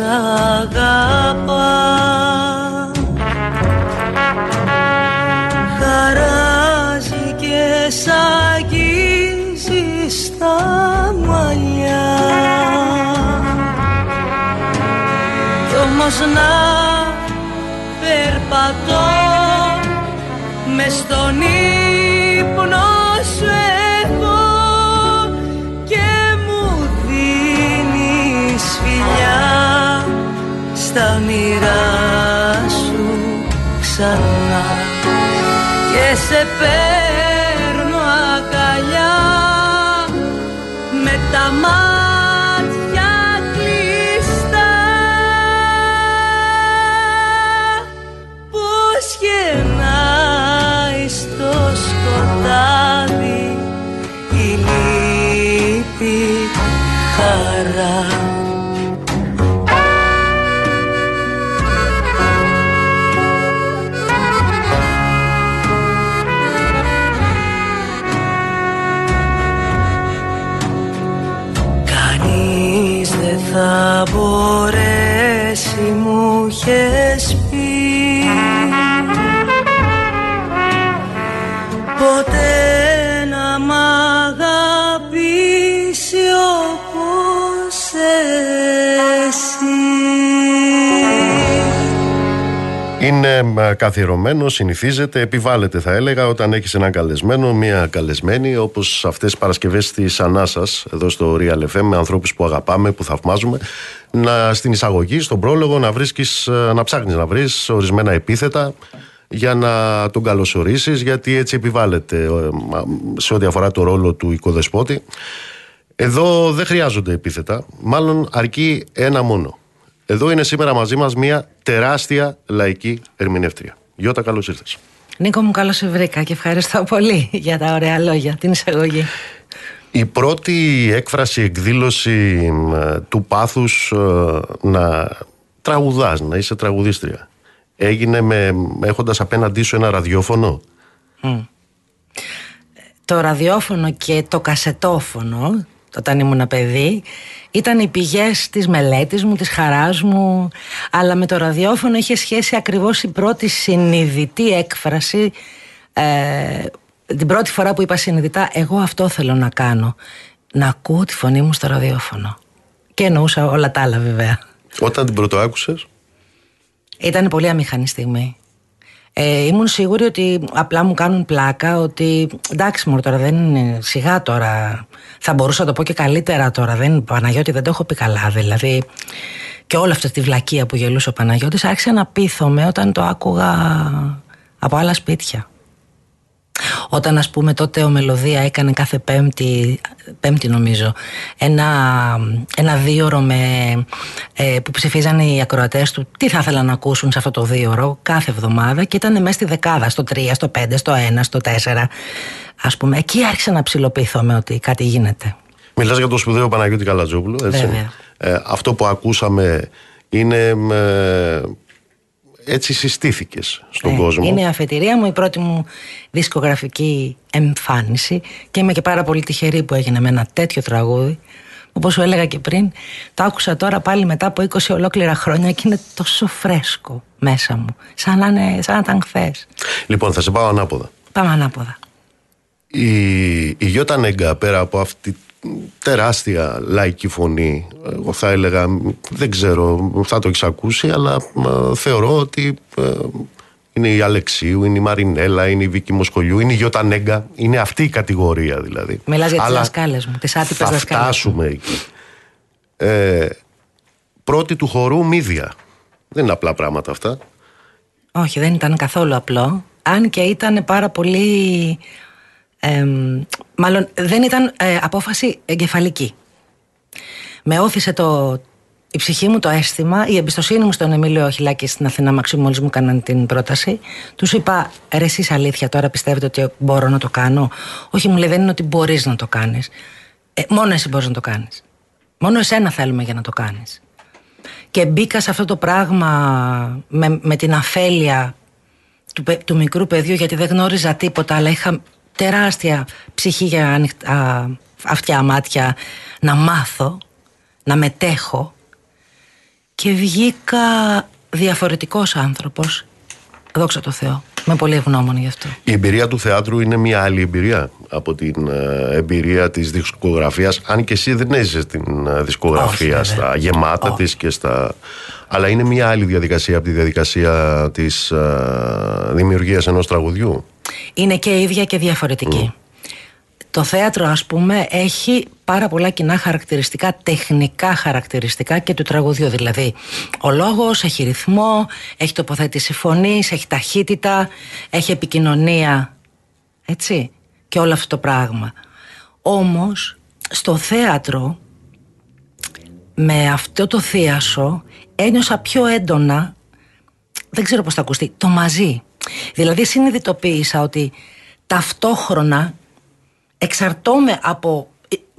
αγαπά. Χαράζει και σ' αγγίζει στα μαλλιά. Κι όμως να και σε καθιερωμένο, συνηθίζεται, επιβάλλεται θα έλεγα όταν έχεις έναν καλεσμένο, μια καλεσμένη όπως αυτές τις Παρασκευές της Ανάσας εδώ στο Real FM με ανθρώπους που αγαπάμε, που θαυμάζουμε να στην εισαγωγή, στον πρόλογο να βρίσκεις, ε, να ψάχνεις να βρεις ορισμένα επίθετα για να τον καλωσορίσεις γιατί έτσι επιβάλλεται ε, μα, σε ό,τι αφορά το ρόλο του οικοδεσπότη. Εδώ δεν χρειάζονται επίθετα, μάλλον αρκεί ένα μόνο. Εδώ είναι σήμερα μαζί μας μια τεράστια λαϊκή ερμηνεύτρια. Γιώτα, καλώς ήρθες. Νίκο μου καλώς σε βρήκα και ευχαριστώ πολύ για τα ωραία λόγια, την εισαγωγή. Η πρώτη έκφραση, εκδήλωση μ, του πάθους ε, να τραγουδάς, να είσαι τραγουδίστρια έγινε με, έχοντας απέναντί σου ένα ραδιόφωνο; Το ραδιόφωνο και το κασετόφωνο, όταν ήμουν παιδί, ήταν οι πηγές της μελέτης μου, της χαράς μου, αλλά με το ραδιόφωνο είχε σχέση ακριβώς η πρώτη συνειδητή έκφραση, ε, την πρώτη φορά που είπα συνειδητά, εγώ αυτό θέλω να κάνω, να ακούω τη φωνή μου στο ραδιόφωνο. Και εννοούσα όλα τα άλλα βέβαια. Όταν την πρωτοάκουσες, Ήταν πολύ αμήχανη στιγμή. Ε, ήμουν σίγουρη ότι απλά μου κάνουν πλάκα ότι εντάξει μωρέ τώρα δεν είναι σιγά τώρα θα μπορούσα να το πω και καλύτερα τώρα δεν, Παναγιώτη δεν το έχω πει καλά δηλαδή και όλη αυτή τη βλακεία που γελούσε ο Παναγιώτης άρχισε να πείθομαι όταν το άκουγα από άλλα σπίτια όταν ας πούμε τότε ο Μελωδία έκανε κάθε πέμπτη, πέμπτη νομίζω, ένα, ένα δίωρο με, ε, που ψηφίζαν οι ακροατές του τι θα ήθελαν να ακούσουν σε αυτό το δίωρο κάθε εβδομάδα και ήταν μέσα στη δεκάδα, στο 3, στο 5, στο 1, στο 4. Ας πούμε, εκεί άρχισα να ψηλοποιηθώ με ότι κάτι γίνεται. μιλάς για το σπουδαίο Παναγιώτη Καλατζόπουλο, έτσι. Βέβαια. Ε, αυτό που ακούσαμε Είναι ε, έτσι συστήθηκες στον Ε, κόσμο. Είναι η αφετηρία μου, η πρώτη μου δισκογραφική εμφάνιση και είμαι και πάρα πολύ τυχερή που έγινε με ένα τέτοιο τραγούδι. Όπως σου έλεγα και πριν, το άκουσα τώρα πάλι μετά από 20 ολόκληρα χρόνια και είναι τόσο φρέσκο μέσα μου, σαν να, είναι, σαν να ήταν χθες. Λοιπόν, θα σε πάω ανάποδα. Πάμε ανάποδα. Η, η Γιώτα Νέγκα πέρα από αυτή τεράστια λαϊκή φωνή εγώ θα έλεγα δεν ξέρω θα το έχεις ακούσει αλλά ε, θεωρώ ότι ε, είναι η Αλεξίου, είναι η Μαρινέλα, είναι η Βίκη Μοσχολιού, είναι η Γιώτα Νέγκα. Είναι αυτή η κατηγορία δηλαδή. Μιλάς για τις Αλλά δασκάλες μου, τις άτυπες Θα δασκάλες μου. φτάσουμε εκεί. Ε, πρώτη του χορού Μύδια. Δεν είναι απλά πράγματα αυτά. Όχι, δεν ήταν καθόλου απλό. Αν και ήταν πάρα πολύ. Εμ, μάλλον δεν ήταν ε, απόφαση εγκεφαλική. Με όθησε το, η ψυχή μου, το αίσθημα, η εμπιστοσύνη μου στον Εμίλιο Χιλάκη στην Αθήνα Μαξί, μόλι μου έκαναν την πρόταση. Τους είπα, ρε, εσείς αλήθεια τώρα πιστεύετε ότι μπορώ να το κάνω; Όχι, μου λέει, δεν είναι ότι μπορείς να το κάνεις. Ε, μόνο εσύ μπορείς να το κάνεις. Μόνο εσένα θέλουμε για να το κάνεις. Και μπήκα σε αυτό το πράγμα με, με την αφέλεια του, παι- του μικρού παιδιού γιατί δεν γνώριζα τίποτα αλλά είχα τεράστια ψυχή για ανοιχτά αυτιά μάτια να μάθω, να μετέχω. Και βγήκα διαφορετικός άνθρωπος. Δόξα τω Θεώ. Με πολύ ευγνώμων γι' αυτό. Η εμπειρία του θεάτρου είναι μια άλλη εμπειρία; Από την ε, εμπειρία της δισκογραφίας αν και εσύ δεν έζησες την ε, Όχι, δισκογραφία βέβαια. στα γεμάτα Όχι. της και στα... Αλλά είναι μια άλλη διαδικασία από τη διαδικασία της ε, δημιουργίας ενός τραγουδιού. είναι και ίδια και διαφορετική. Το θέατρο ας πούμε έχει πάρα πολλά κοινά χαρακτηριστικά, τεχνικά χαρακτηριστικά και του τραγουδιού. Δηλαδή ο λόγος έχει ρυθμό, έχει τοποθέτηση φωνής, έχει ταχύτητα, έχει επικοινωνία, έτσι, και όλο αυτό το πράγμα. Όμως στο θέατρο με αυτό το θίασο ένιωσα πιο έντονα δεν ξέρω πώς θα ακουστεί, το μαζί. Δηλαδή συνειδητοποίησα ότι ταυτόχρονα εξαρτώμαι από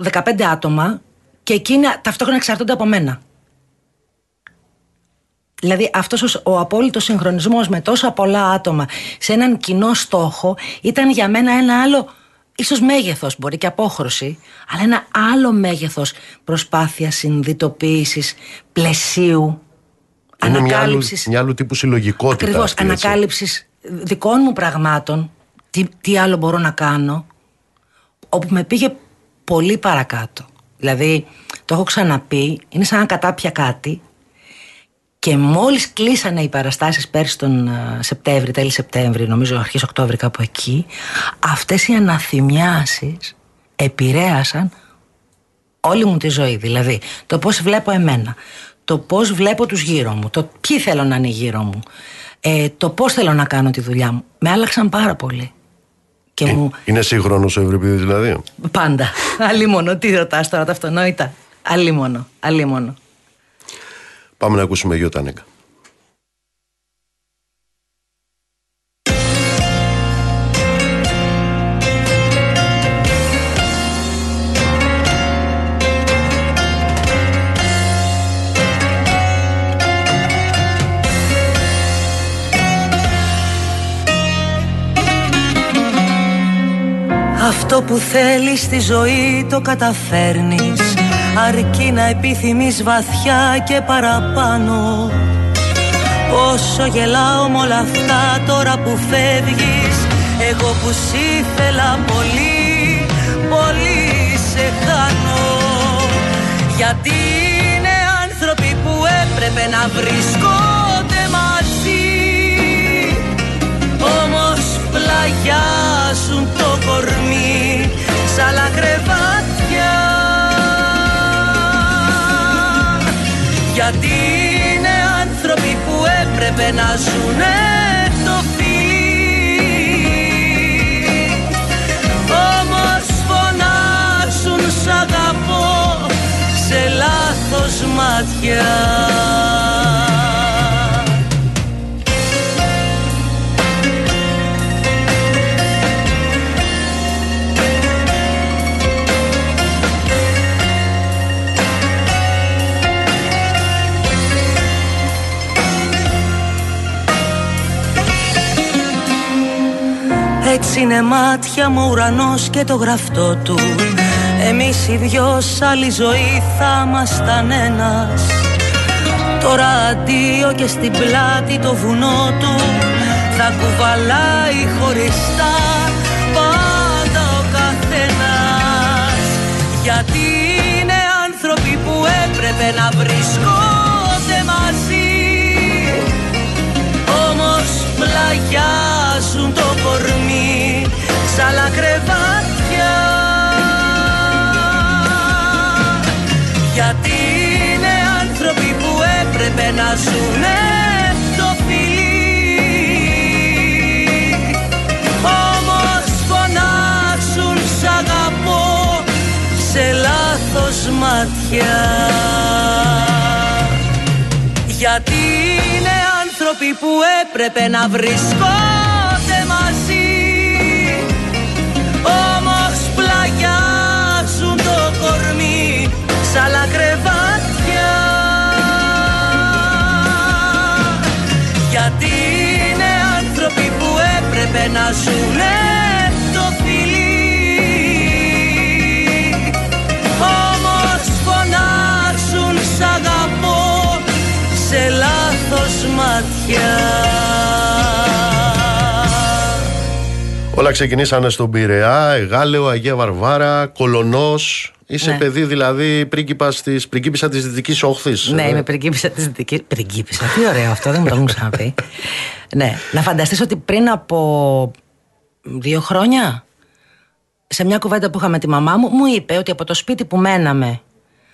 15 άτομα και εκείνα ταυτόχρονα εξαρτώνται από μένα. Δηλαδή αυτός ο, ο απόλυτος συγχρονισμός με τόσα πολλά άτομα σε έναν κοινό στόχο ήταν για μένα ένα άλλο ίσως μέγεθος μπορεί και απόχρωση αλλά ένα άλλο μέγεθος προσπάθειας συνδυτοποίησης πλαισίου Είναι μια άλλου, ανακάλυψης μια άλλου τύπου συλλογικότητας. Ακριβώς. αυτή, έτσι. Ανακάλυψης δικών μου πραγμάτων. Τι, τι άλλο μπορώ να κάνω. Όπου με πήγε πολύ παρακάτω. Δηλαδή, το έχω ξαναπεί, είναι σαν να κατάπια κάτι. Και μόλις κλείσανε οι παραστάσεις πέρσι τον ε, Σεπτέμβρη, τέλη Σεπτέμβρη, νομίζω αρχές Οκτώβρη κάπου εκεί, αυτές οι αναθυμιάσεις επηρέασαν όλη μου τη ζωή. Δηλαδή, το πώς βλέπω εμένα, το πώς βλέπω τους γύρω μου, το ποιοι θέλω να είναι γύρω μου, ε, το πώς θέλω να κάνω τη δουλειά μου. Με άλλαξαν πάρα πολύ. Και μου Είναι σύγχρονος ο Ευρυπίδης δηλαδή; πάντα. Αλίμονο, τι ρωτάς τώρα τα αυτονόητα. Αλίμονο, αλίμονο. Πάμε να ακούσουμε Γιώτα Νέγκα. Αυτό που θέλεις στη ζωή το καταφέρνεις Αρκεί να επιθυμείς βαθιά και παραπάνω. Πόσο γελάω με όλα αυτά τώρα που φεύγεις. Εγώ που σ' ήθελα πολύ, πολύ σε χάνω. Γιατί είναι άνθρωποι που έπρεπε να βρισκόνται μαζί. Όμως πλαγιάζουν το κορμί Σ' άλλα κρεβάτια Γιατί είναι άνθρωποι που έπρεπε να ζουνε το φιλί Όμως φωνάζουν σ' αγαπώ σε λάθος μάτια Έτσι είναι μάτια μου ουρανός και το γραφτό του. Εμείς οι δυο σ' άλλη ζωή θα ήμασταν ένας. Τώρα αντίο και στην πλάτη το βουνό του. Θα κουβαλάει χωριστά πάντα ο καθένας. Γιατί είναι άνθρωποι που έπρεπε να βρισκόνται μαζί. Όμως πλαγιάζουν το κορμί Σ' άλλα κρεβάτια. Γιατί είναι άνθρωποι που έπρεπε να ζουνε το φιλί. Όμως φωνάξουν σ' αγαπώ σε λάθος μάτια. Γιατί είναι άνθρωποι που έπρεπε να βρισκόνται σ' άλλα κρεβάτια. Γιατί είναι άνθρωποι που έπρεπε να ζουνε το φιλί. Όμως φωνάξουν σ' αγαπώ σε λάθος μάτια. Όλα ξεκινήσανε στον Πειραιά, Εγάλεο, Αγία Βαρβάρα, Κολονός. Είσαι Ναι. παιδί δηλαδή πρίγκιπας της, πριγκίπισσα της Δυτικής Όχθης. Ναι, είμαι πριγκίπισσα της δυτική. Πριγκίπισσα, τι ωραίο αυτό, δεν μου το έχουν ξαναπεί. ναι, να φανταστείς ότι πριν από δύο χρόνια, σε μια κουβέντα που είχα με τη μαμά μου, μου είπε ότι από το σπίτι που μέναμε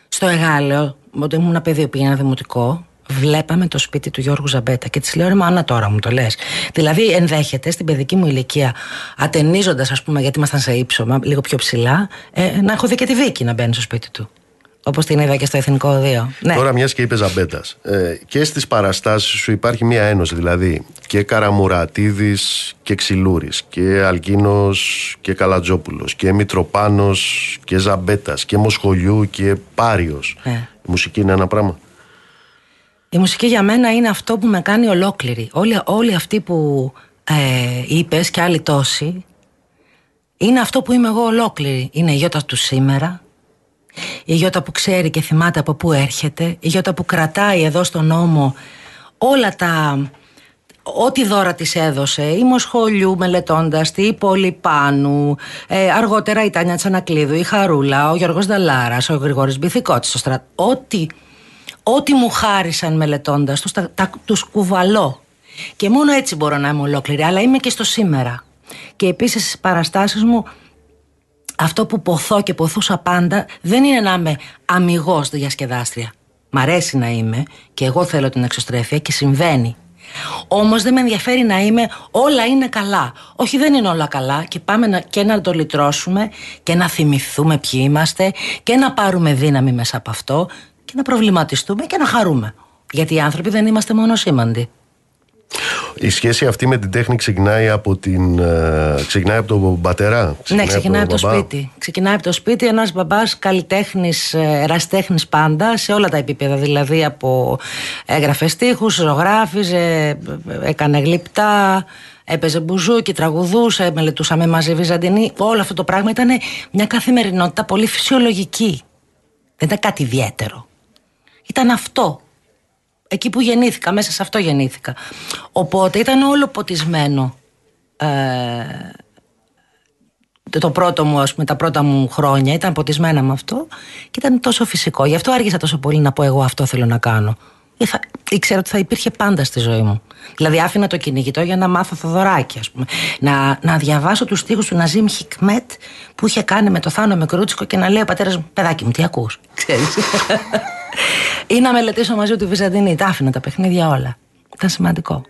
στο Εγάλεο, όταν ήμουν ένα παιδί που πήγαινα δημοτικό, βλέπαμε το σπίτι του Γιώργου Ζαμπέτα και της λέω ρε Μάνα τώρα μου το λες. Δηλαδή ενδέχεται στην παιδική μου ηλικία, ατενίζοντας, ας πούμε, γιατί ήμασταν σε ύψομα, λίγο πιο ψηλά, ε, να έχω δει και τη Βίκη να μπαίνει στο σπίτι του. Όπως την είδα και στο Εθνικό Οδείο. Ναι. Τώρα, μιας και είπε Ζαμπέτας, ε, και στις παραστάσεις σου υπάρχει μια ένωση. Δηλαδή και Καραμουρατίδης και Ξυλούρης και Αλκίνος και Καλατζόπουλος και Μητροπάνος και Ζαμπέτας και Μοσχολιού και Πάριος. Ναι. Η μουσική είναι ένα πράγμα. Η μουσική για μένα είναι αυτό που με κάνει ολόκληρη. Όλοι, όλοι αυτοί που ε, είπες και άλλοι τόσοι είναι αυτό που είμαι εγώ ολόκληρη. Είναι η Γιώτα του σήμερα, η Γιώτα που ξέρει και θυμάται από πού έρχεται, η Γιώτα που κρατάει εδώ στον νόμο όλα τα... Ό,τι δώρα της έδωσε, η Μοσχολιού μελετώντας τη, η Πολυπάνου, ε, αργότερα η Τάνια Τσανακλείδου, η Χαρούλα, ο Γιώργος Δαλάρας, ο Γρηγόρης Μπιθικότης, ο Στρα... Ό,τι ό,τι μου χάρισαν μελετώντας τους, τα, τα, τους κουβαλώ. Και μόνο έτσι μπορώ να είμαι ολόκληρη, αλλά είμαι και στο σήμερα. Και επίσης στις παραστάσεις μου αυτό που ποθώ και ποθούσα πάντα δεν είναι να είμαι αμυγός διασκεδάστρια. Μ' αρέσει να είμαι και εγώ θέλω την εξωστρέφεια και συμβαίνει. Όμως δεν με ενδιαφέρει να είμαι όλα είναι καλά. Όχι δεν είναι όλα καλά και πάμε να, και να το λυτρώσουμε και να θυμηθούμε ποιοι είμαστε και να πάρουμε δύναμη μέσα από αυτό και να προβληματιστούμε και να χαρούμε. Γιατί οι άνθρωποι δεν είμαστε μόνο σήμαντοι. Η σχέση αυτή με την τέχνη ξεκινάει από, την, ε, ξεκινάει από τον πατέρα; ναι, ξεκινάει από τον το μπαμπά; σπίτι. Ξεκινάει από το σπίτι ένας μπαμπάς καλλιτέχνης, εραστέχνης πάντα, σε όλα τα επίπεδα. Δηλαδή από έγραφε στίχους, ζωγράφιζε, έκανε γλυπτά, έπαιζε μπουζούκι, τραγουδούσε, μελετούσαμε μαζί Βυζαντινή. Όλο αυτό το πράγμα ήταν μια καθημερινότητα πολύ φυσιολογική. Δεν ήταν κάτι ιδιαίτερο. Ήταν αυτό. Εκεί που γεννήθηκα, μέσα σε αυτό γεννήθηκα. Οπότε ήταν όλο ποτισμένο. Ε, το πρώτο μου, ας πούμε, τα πρώτα μου χρόνια ήταν ποτισμένα με αυτό και ήταν τόσο φυσικό. Γι' αυτό άργησα τόσο πολύ να πω εγώ αυτό θέλω να κάνω. Ή θα, ήξερα ότι θα υπήρχε πάντα στη ζωή μου. Δηλαδή άφηνα το κυνηγητό για να μάθω Θοδωράκι, ας πούμε. Να, να διαβάσω τους στίχους του Ναζίμ Χικμέτ που είχε κάνει με το Θάνο Μικρούτσικο και να λέει ο πατέρας μου, παιδάκι μου, τι ακούς, ξέρεις. Ή να μελετήσω μαζί του τη Βυζαντινή. Τα άφηνα τα παιχνίδια όλα. Ήταν σημαντικό.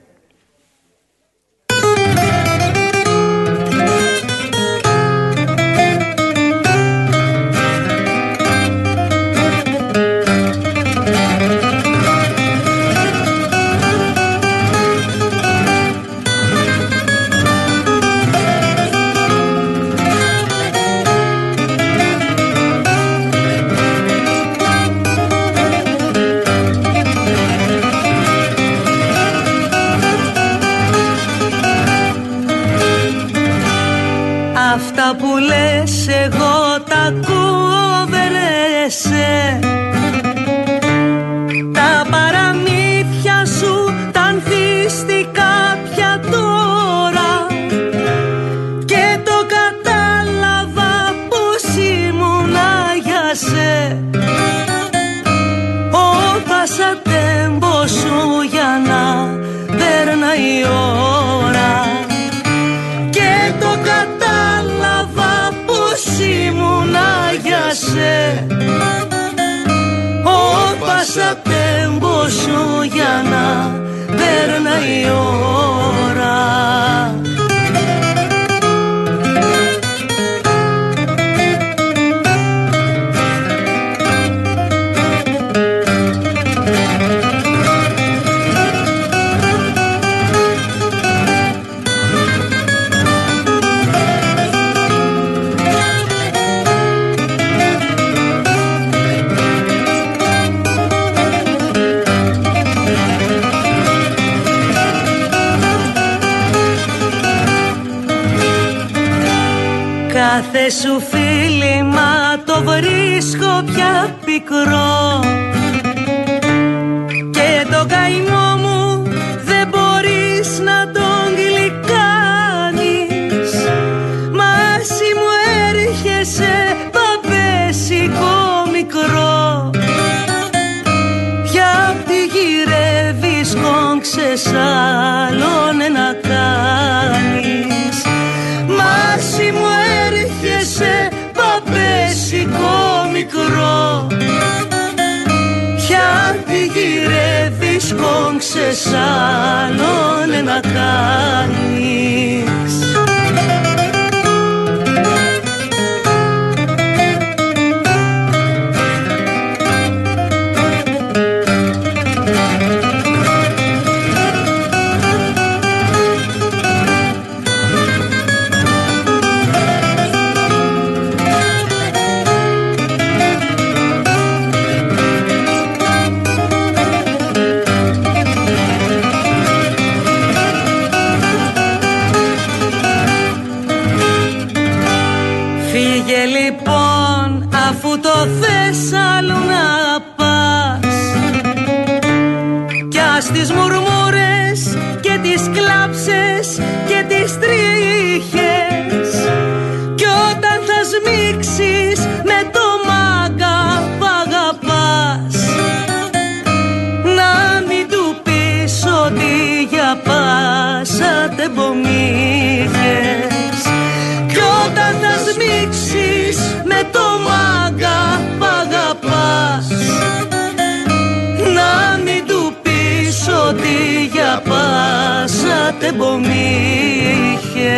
llorar. σε σ' να κάνεις. δεν μπομίχε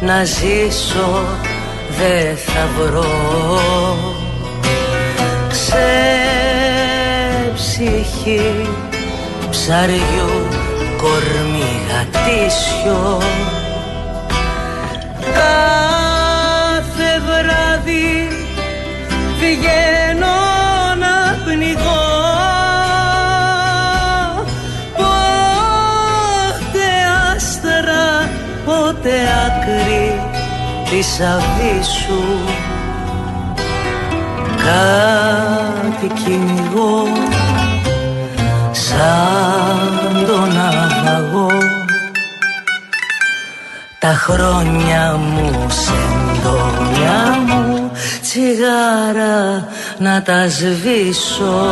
να ζήσω δε θα βρω. Σε ψυχή ψαριού κορμί γατήσιο κάθε βράδυ βγαίνει της Αβίσου κάτι κυνηγώ σαν τον αβαγό τα χρόνια μου σεντόνια μου τσιγάρα να τα σβήσω.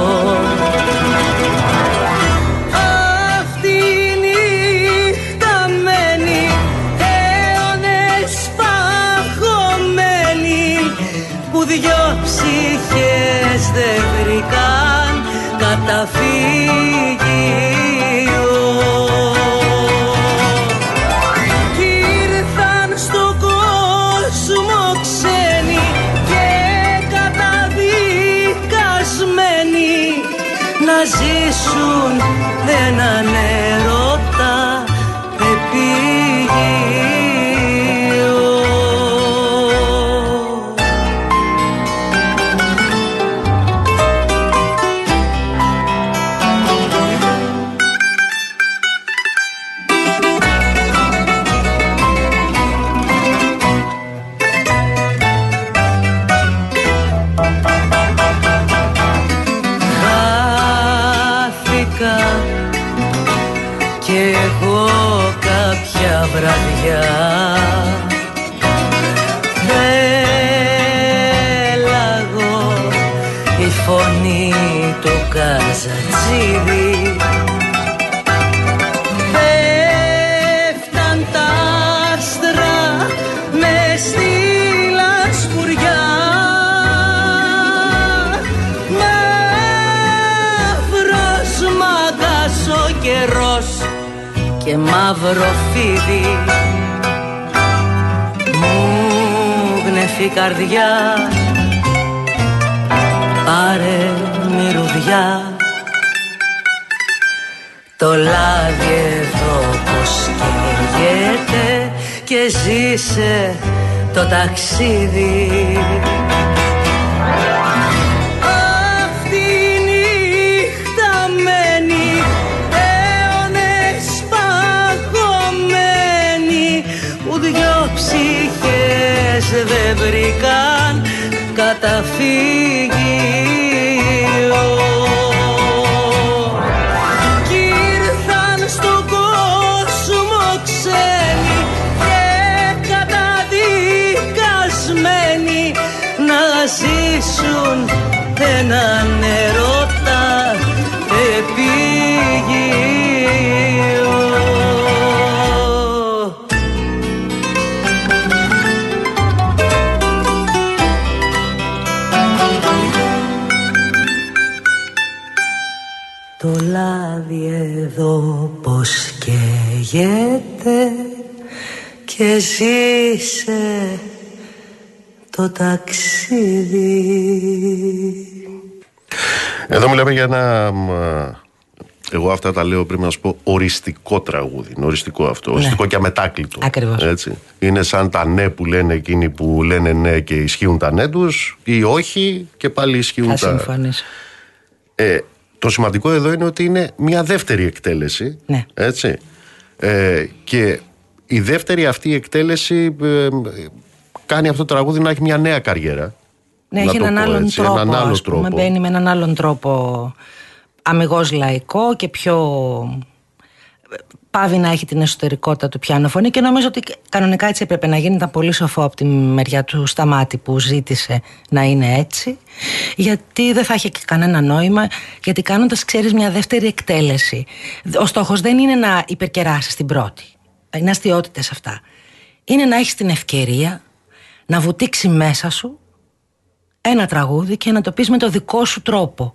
fi μου γνεφεί καρδιά. Πάρε μυρουδιά. Το λάδι εδώ πως καίγεται και ζήσε το ταξίδι δεν βρήκαν καταφύγιο. Κι ήρθαν στον κόσμο ξένοι και καταδικασμένοι να ζήσουν έναν καίγεται και ζήσε το ταξίδι. Εδώ μιλάμε για ένα εγώ αυτά τα λέω πριν να σου πω οριστικό τραγούδι. Είναι οριστικό αυτό. Ναι. Οριστικό και αμετάκλητο. Ακριβώς. Έτσι. Είναι σαν τα ναι που λένε εκείνοι που λένε ναι και ισχύουν τα ναι τους ή όχι και πάλι ισχύουν Θα τα. Ε, το σημαντικό εδώ είναι ότι είναι μια δεύτερη εκτέλεση. Ναι. Έτσι. Ε, και η δεύτερη αυτή εκτέλεση ε, κάνει αυτό το τραγούδι να έχει μια νέα καριέρα. Ναι, έχει έναν άλλον τρόπο. Έναν άλλο τρόπο. Μπαίνει με έναν άλλον τρόπο αμυγός λαϊκό και πιο πάβει να έχει την εσωτερικότητα του πιάνο φωνή και νομίζω ότι κανονικά έτσι έπρεπε να γίνει. Ήταν πολύ σοφό από τη μεριά του Σταμάτη που ζήτησε να είναι έτσι. Γιατί δεν θα είχε και κανένα νόημα, γιατί κάνοντας, ξέρεις, μια δεύτερη εκτέλεση. Ο στόχος δεν είναι να υπερκεράσεις την πρώτη. Είναι αστείωτητες αυτά. Είναι να έχεις την ευκαιρία να βουτήξει μέσα σου ένα τραγούδι και να το πεις με το δικό σου τρόπο.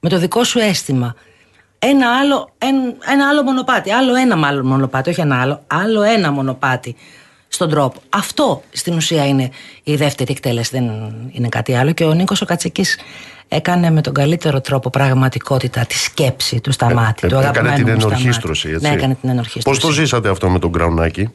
Με το δικό σου αίσθημα ένα άλλο, ένα, άλλο μονοπάτι. Άλλο ένα μάλλον μονοπάτι, όχι ένα άλλο. Άλλο ένα μονοπάτι στον τρόπο. Αυτό στην ουσία είναι η δεύτερη εκτέλεση, δεν είναι κάτι άλλο. Και ο Νίκος ο Κατσικής έκανε με τον καλύτερο τρόπο πραγματικότητα τη σκέψη του σταμάτη. Ε, του ε, έκανε την ενορχίστρωση, έτσι. Ναι, έκανε την ενορχίστρωση. Πώς το ζήσατε αυτό με τον Κραουνάκη;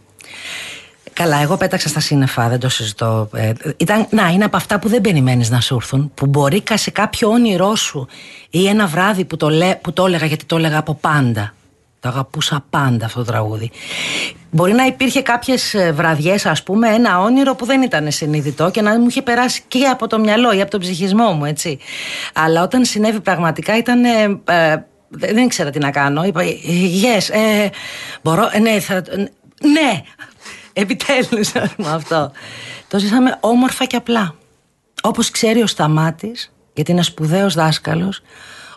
Καλά, εγώ πέταξα στα σύννεφα, δεν το συζητώ. Ε, ήταν, να, είναι από αυτά που δεν περιμένεις να σου έρθουν. Που μπορεί σε κάποιο όνειρό σου ή ένα βράδυ που το, λέ, που το έλεγα γιατί το έλεγα από πάντα. Το αγαπούσα πάντα αυτό το τραγούδι. Μπορεί να υπήρχε κάποιες βραδιές, ας πούμε, ένα όνειρο που δεν ήταν συνειδητό και να μου είχε περάσει και από το μυαλό ή από τον ψυχισμό μου, έτσι. Αλλά όταν συνέβη πραγματικά ήταν. Ε, ε, δεν ήξερα τι να κάνω. Είπα, yes, ε, μπορώ, ε, ναι, θα, ναι, Επιτέλους, με αυτό. Το ζήσαμε όμορφα και απλά. Όπως ξέρει ο Σταμάτης, γιατί είναι σπουδαίος δάσκαλος,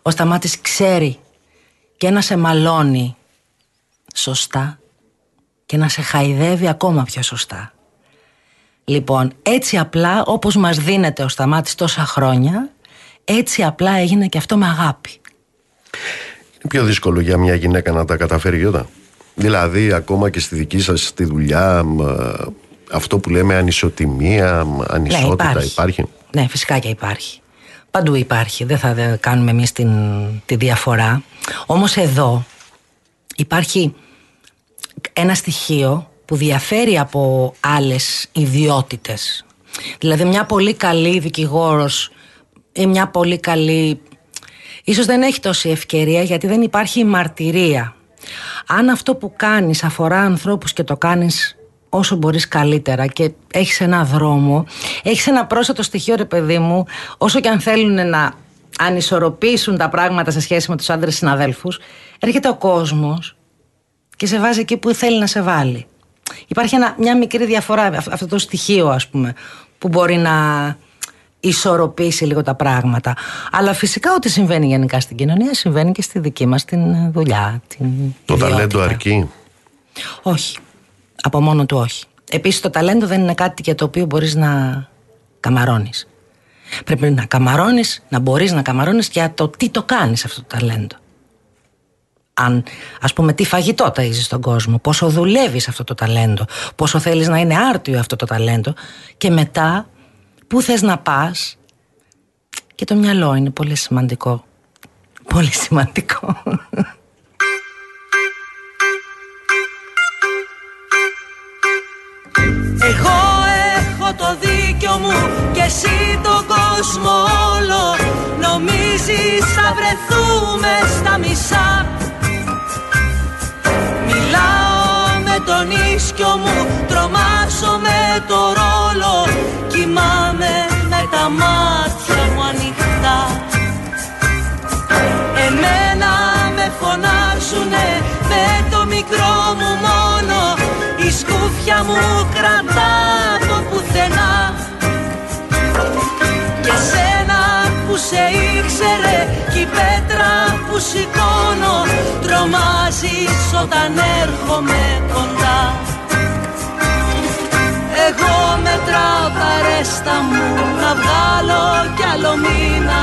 ο Σταμάτης ξέρει και να σε μαλώνει σωστά και να σε χαϊδεύει ακόμα πιο σωστά. Λοιπόν, έτσι απλά όπως μας δίνεται ο Σταμάτης τόσα χρόνια, έτσι απλά έγινε και αυτό με αγάπη. Είναι πιο δύσκολο για μια γυναίκα να τα καταφέρει Γιώτα. Δηλαδή ακόμα και στη δική σας τη δουλειά αυτό που λέμε ανισοτιμία, ανισότητα ναι, υπάρχει. Ναι, φυσικά και υπάρχει. Παντού υπάρχει. Δεν θα κάνουμε εμείς τη διαφορά. Όμως εδώ υπάρχει ένα στοιχείο που διαφέρει από άλλες ιδιότητες. Δηλαδή μια πολύ καλή δικηγόρος ή μια πολύ καλή... Ίσως δεν έχει τόση ευκαιρία γιατί δεν υπάρχει μαρτυρία. Αν αυτό που κάνεις αφορά ανθρώπους και το κάνεις όσο μπορείς καλύτερα και έχεις ένα δρόμο, έχεις ένα πρόσθετο στοιχείο ρε παιδί μου, όσο και αν θέλουν να ανισορροπήσουν τα πράγματα σε σχέση με τους άντρες συναδέλφους, έρχεται ο κόσμος και σε βάζει εκεί που θέλει να σε βάλει. Υπάρχει ένα, μια μικρή διαφορά, αυτό το στοιχείο ας πούμε, που μπορεί να ισορροπήσει λίγο τα πράγματα. Αλλά φυσικά ό,τι συμβαίνει γενικά στην κοινωνία συμβαίνει και στη δική μας την δουλειά. Την το ταλέντο αρκεί; Όχι. Από μόνο του όχι. Επίσης το ταλέντο δεν είναι κάτι για το οποίο μπορείς να καμαρώνεις. Πρέπει να καμαρώνεις, να μπορείς να καμαρώνεις για το τι το κάνεις αυτό το ταλέντο αν, ας πούμε, τι φαγητό ταΐζεις στον κόσμο, πόσο δουλεύεις αυτό το ταλέντο, πόσο θέλεις να είναι άρτιο αυτό το ταλέντο και μετά πού θες να πας; Και το μυαλό είναι πολύ σημαντικό. Πολύ σημαντικό. Τρομάζω με το ρόλο. Κοιμάμαι με τα μάτια μου ανοιχτά. Εμένα με φωνάζουνε με το μικρό μου μόνο. Η σκούφια μου κρατά από πουθενά. Και σένα που σε ήξερε κι η πέτρα που σηκώνω Τρομάζεις όταν έρχομαι κοντά Εγώ μετράω τα ρέστα μου να βγάλω κι άλλο μήνα.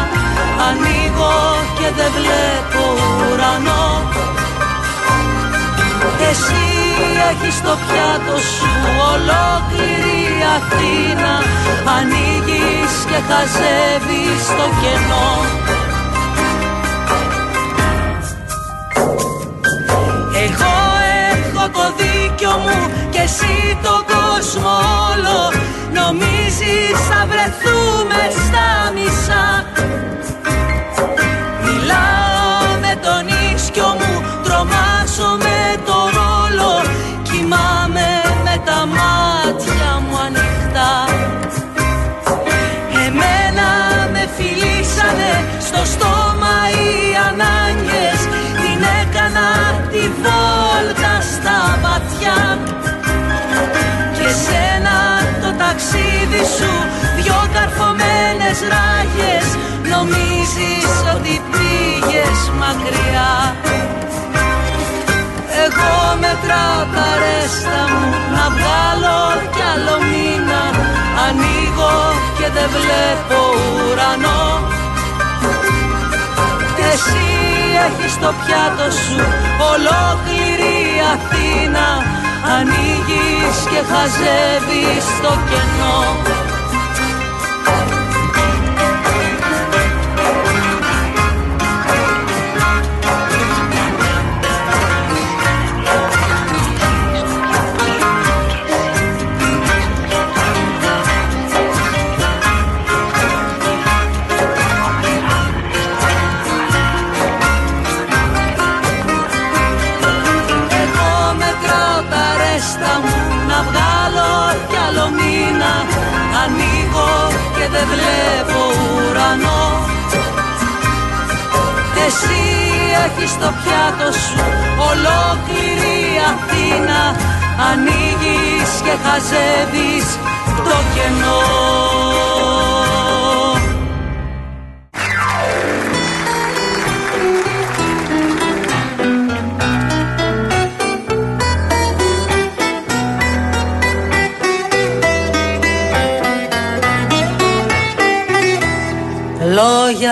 Ανοίγω και δεν βλέπω ουρανό. Εσύ έχεις το πιάτο σου ολόκληρη Αθήνα. Ανοίγεις και χαζεύεις το κενό. Εγώ έχω το δίκιο μου και εσύ το κόσμο όλο. Νομίζεις θα βρεθούμε στα μισά. Μιλάω με τον ίσκιο μου, τρομάζω με το ρόλο. Κοιμάμαι με τα μάτια δυο καρφωμένες ράγες νομίζεις ότι πήγες μακριά. Εγώ μετράω τα ρέστα μου να βγάλω κι άλλο μήνα. Ανοίγω και δεν βλέπω ουρανό. Εσύ έχεις στο πιάτο σου ολόκληρη Αθήνα. Ανοίγεις και χαζεύεις το κενό δεν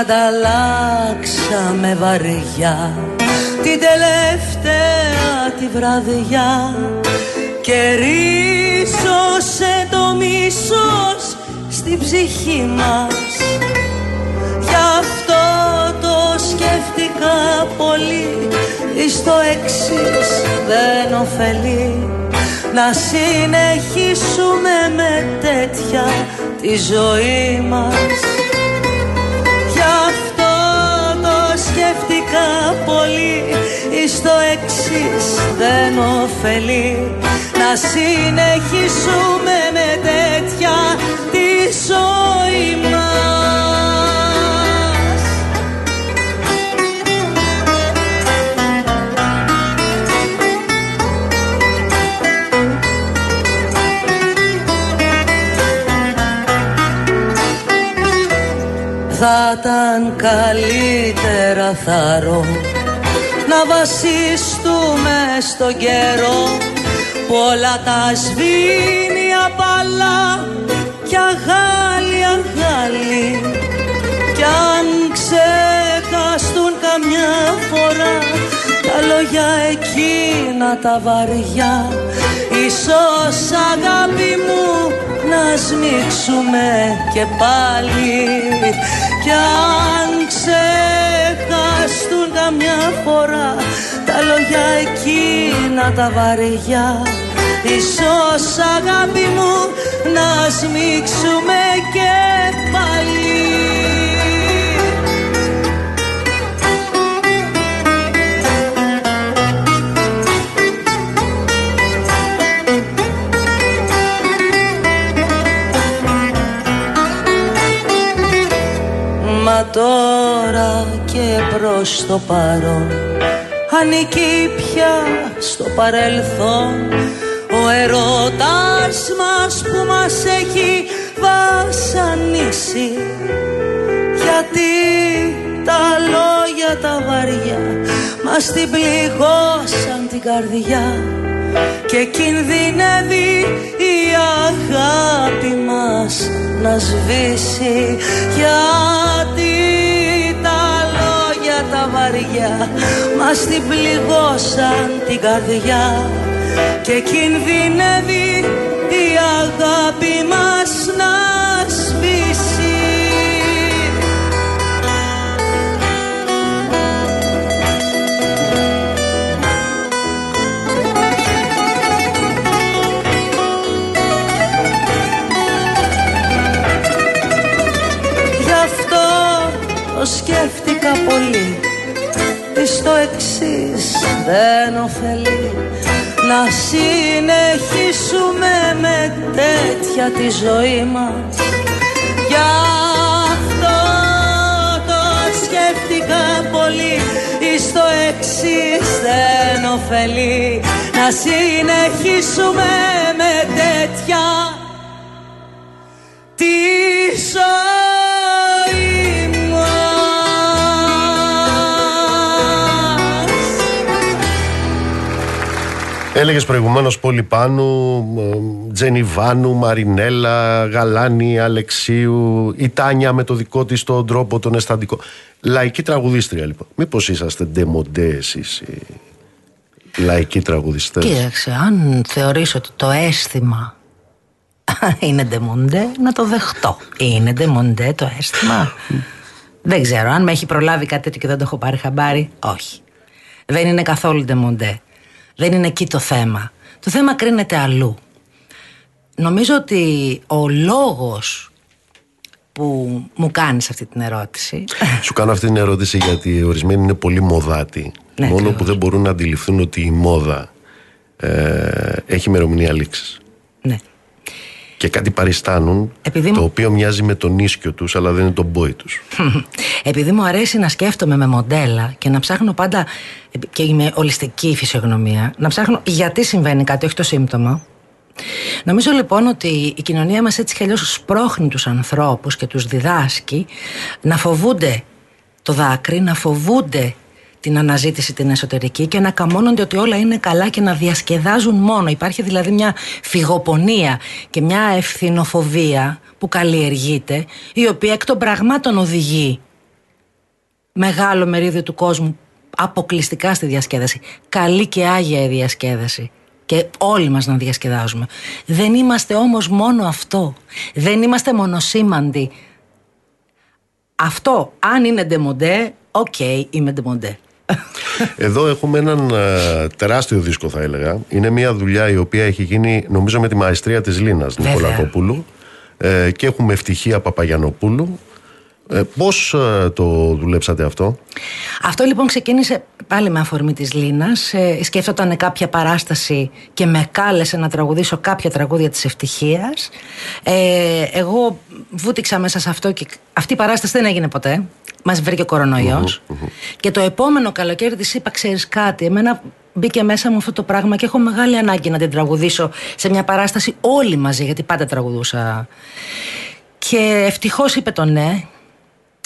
ανταλλάξαμε βαριά την τελευταία τη βραδιά. Και ρίσωσε το μίσος στην ψυχή μας. Γι' αυτό το σκέφτηκα πολύ στο εξής δεν ωφελεί. Να συνεχίσουμε με τέτοια τη ζωή μας σκέφτηκα πολύ στο εξής δεν ωφελεί. Να συνεχίσουμε με τέτοια τη ζωή μας. Θα ήταν καλύτερα θαρώ να βασιστούμε στον καιρό Πολλά τα σβήνει απαλά κι αγάλι αγάλι κι αν ξεχαστούν καμιά φορά τα λόγια εκείνα τα βαριά. Ίσως αγάπη μου να σμίξουμε και πάλι. Κι αν ξεχαστούν καμιά φορά. Τα λόγια εκείνα τα βαριά. Ίσως αγάπη μου να σμίξουμε και πάλι. Μα τώρα και προς το παρόν. Ανήκει πια στο παρελθόν. Ο ερώτας μας που μας έχει βασανίσει. Γιατί τα λόγια τα βαριά μας την πληγώσαν την καρδιά. Και κινδυνεύει η αγάπη μας να σβήσει. Γιατί τα λόγια τα βαριά μας την πληγώσαν την καρδιά. Και κινδυνεύει η αγάπη μας το σκέφτηκα πολύ. Στο εξής δεν ωφελεί. Να συνεχίσουμε με τέτοια τη ζωή μας. Γι' αυτό το σκέφτηκα πολύ. Στο εξής δεν ωφελεί. Να συνεχίσουμε με τέτοια Έλεγες προηγουμένως Πόλυ Πάνου, Τζένι Βάνου, Μαρινέλλα, Γαλάνη, Αλεξίου, η Τάνια με το δικό της τον τρόπο, τον αισθαντικό. Λαϊκή τραγουδίστρια λοιπόν. Μήπως είσαστε ντεμοντές εσείς οι λαϊκοί τραγουδιστές; Κοίταξε, αν θεωρείς ότι το αίσθημα είναι ντεμοντέ, να το δεχτώ. Είναι ντεμοντέ το αίσθημα. δεν ξέρω, αν με έχει προλάβει κάτι τέτοιο και δεν το έχω πάρει χαμπάρι, όχι. Δεν είναι καθόλου ντεμοντέ. Δεν είναι εκεί το θέμα. Το θέμα κρίνεται αλλού. Νομίζω ότι ο λόγος που μου κάνεις αυτή την ερώτηση Σου κάνω αυτή την ερώτηση γιατί ορισμένοι είναι πολύ μοδάτοι Ναι, Μόνο ακριβώς. που δεν μπορούν να αντιληφθούν ότι η μόδα ε, έχει ημερομηνία λήξης Ναι. Και κάτι παριστάνουν Επειδή το μου- οποίο μοιάζει με τον ίσκιο τους αλλά δεν είναι τον μπόι τους Επειδή μου αρέσει να σκέφτομαι με μοντέλα και να ψάχνω πάντα και είμαι ολιστική φυσιογνωμία, να ψάχνω γιατί συμβαίνει κάτι, όχι το σύμπτωμα. Νομίζω λοιπόν ότι η κοινωνία μας έτσι κι αλλιώς σπρώχνει τους ανθρώπους και τους διδάσκει να φοβούνται το δάκρυ, να φοβούνται την αναζήτηση την εσωτερική και να καμώνονται ότι όλα είναι καλά και να διασκεδάζουν μόνο. Υπάρχει δηλαδή μια φυγοπονία και μια ευθυνοφοβία που καλλιεργείται, η οποία εκ των πραγμάτων οδηγεί μεγάλο μερίδιο του κόσμου αποκλειστικά στη διασκέδαση. Καλή και άγια η διασκέδαση. Και όλοι μας να διασκεδάζουμε. Δεν είμαστε όμως μόνο αυτό. Δεν είμαστε μονοσήμαντοι. Αυτό, αν είναι ντεμοντέ, OK, okay, είμαι ντεμοντέ. Εδώ έχουμε έναν ε, τεράστιο δίσκο θα έλεγα. Είναι μια δουλειά η οποία έχει γίνει νομίζω με τη μαεστρία της Λίνας Νικολακόπουλου ε, και έχουμε ευτυχία Παπαγιανοπούλου ε, πώς ε, το δουλέψατε αυτό; Αυτό λοιπόν ξεκίνησε πάλι με αφορμή της Λίνας. Ε, σκέφτονταν κάποια παράσταση και με κάλεσε να τραγουδήσω κάποια τραγούδια της ευτυχίας. Ε, εγώ βούτυξα μέσα σε αυτό και αυτή η παράσταση δεν έγινε ποτέ. Μας βρήκε κορονοϊός. Και το επόμενο καλοκαίρι της είπα ξέρεις κάτι. Εμένα μπήκε μέσα μου αυτό το πράγμα και έχω μεγάλη ανάγκη να την τραγουδήσω σε μια παράσταση όλοι μαζί γιατί πάντα τραγουδούσα. Και ευτυχώς είπε το ναι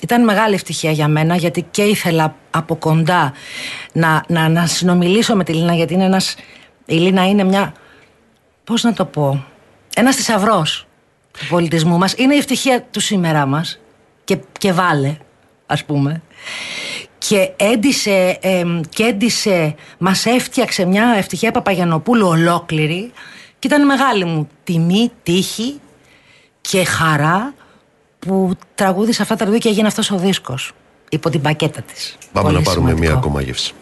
ήταν μεγάλη ευτυχία για μένα γιατί και ήθελα από κοντά να, να, να συνομιλήσω με τη Λίνα γιατί είναι ένας, η Λίνα είναι μια, πώς να το πω, ένας θησαυρός του πολιτισμού μας. Είναι η ευτυχία του σήμερα μας και, και βάλε ας πούμε. Και έντισε, ε, και έντισε, μας έφτιαξε μια ευτυχία Παπαγιανοπούλου ολόκληρη και ήταν μεγάλη μου τιμή, τύχη και χαρά που τραγούδισε αυτά τα τραγούδια και έγινε αυτός ο δίσκος υπό την πακέτα της. Πάμε να πάρουμε μία ακόμα γεύση.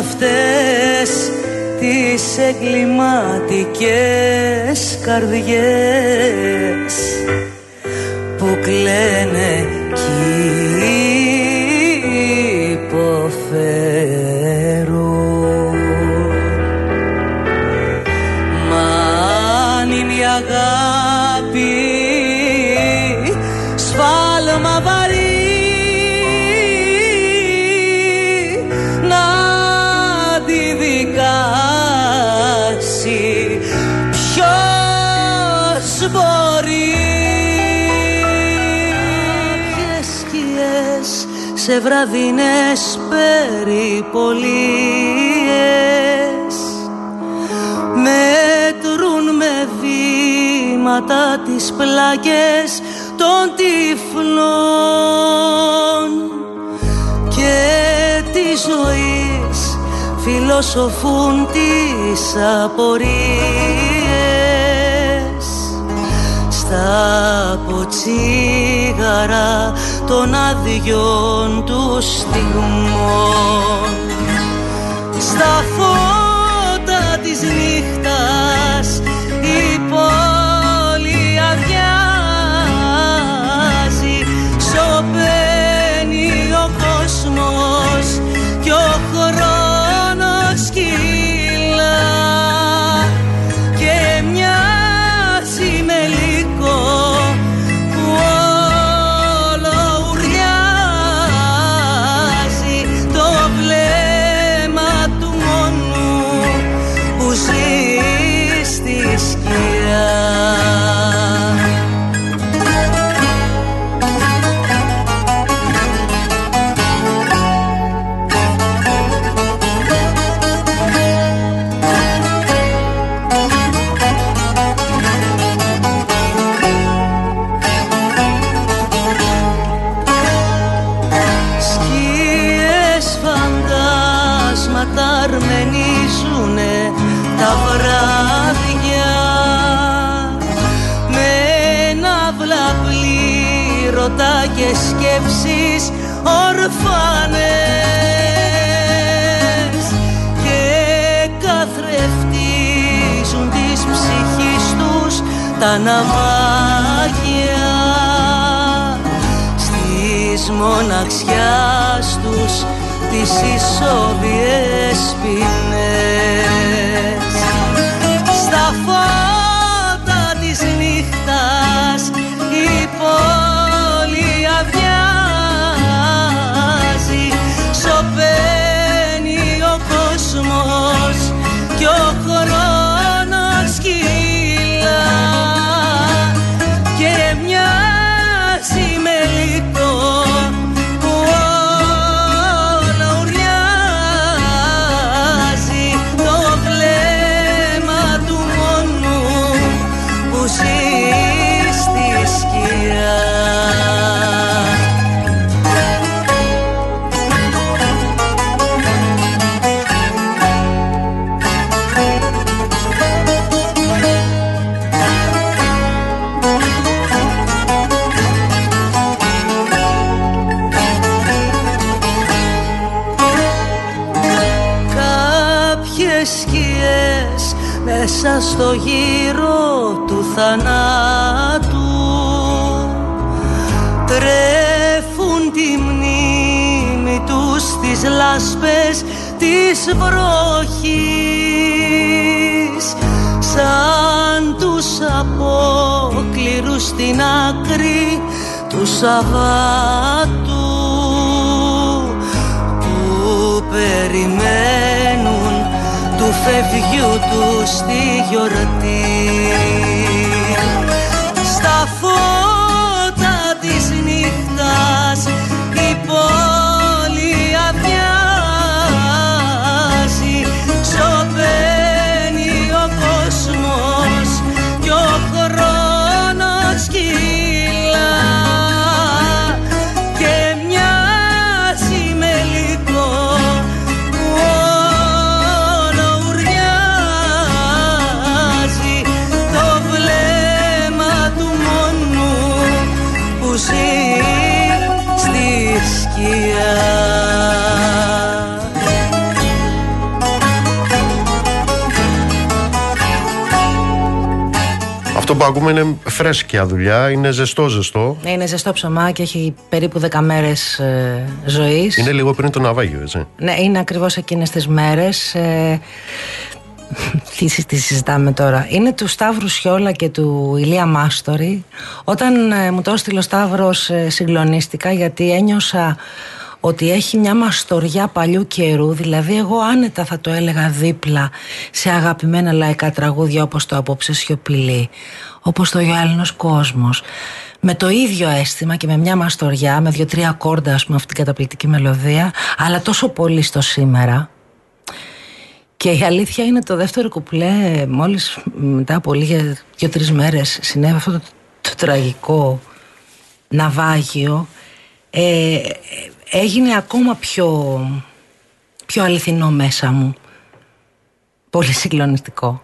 αυτές τις εγκληματικές καρδιές. σοφούν τις απορίες. Στα ποτσίγαρα των άδειων τους στιγμών. Στα φώτα της νύχτας φεύγιου του στη γιορτή. Που ακούμε είναι φρέσκια δουλειά, είναι ζεστό ζεστό. Ναι, είναι ζεστό ψωμά και έχει περίπου 10 μέρες ε, ζωής. Είναι λίγο πριν το ναυάγιο, έτσι. Ναι, είναι ακριβώς εκείνες τις μέρες. Ε, τι, τι συζητάμε τώρα. Είναι του Σταύρου Σιόλα και του Ηλία Μάστορη. Όταν ε, μου το έστειλε ο Σταύρος ε, συγκλονίστηκα γιατί ένιωσα ότι έχει μια μαστοριά παλιού καιρού, δηλαδή εγώ άνετα θα το έλεγα δίπλα σε αγαπημένα λαϊκά τραγούδια όπως το «Απόψε σιωπηλή», όπως το «Ο κόσμος», με το ίδιο αίσθημα και με μια μαστοριά, με δύο-τρία κόρντα, ας πούμε, αυτή την καταπληκτική μελωδία, αλλά τόσο πολύ στο σήμερα. Και η αλήθεια είναι το δεύτερο κουπλέ, μόλις μετά από λίγες δύο-τρεις μέρες συνέβη αυτό το, το τραγικό ναυάγιο, ε, έγινε ακόμα πιο, πιο αληθινό μέσα μου. Πολύ συγκλονιστικό.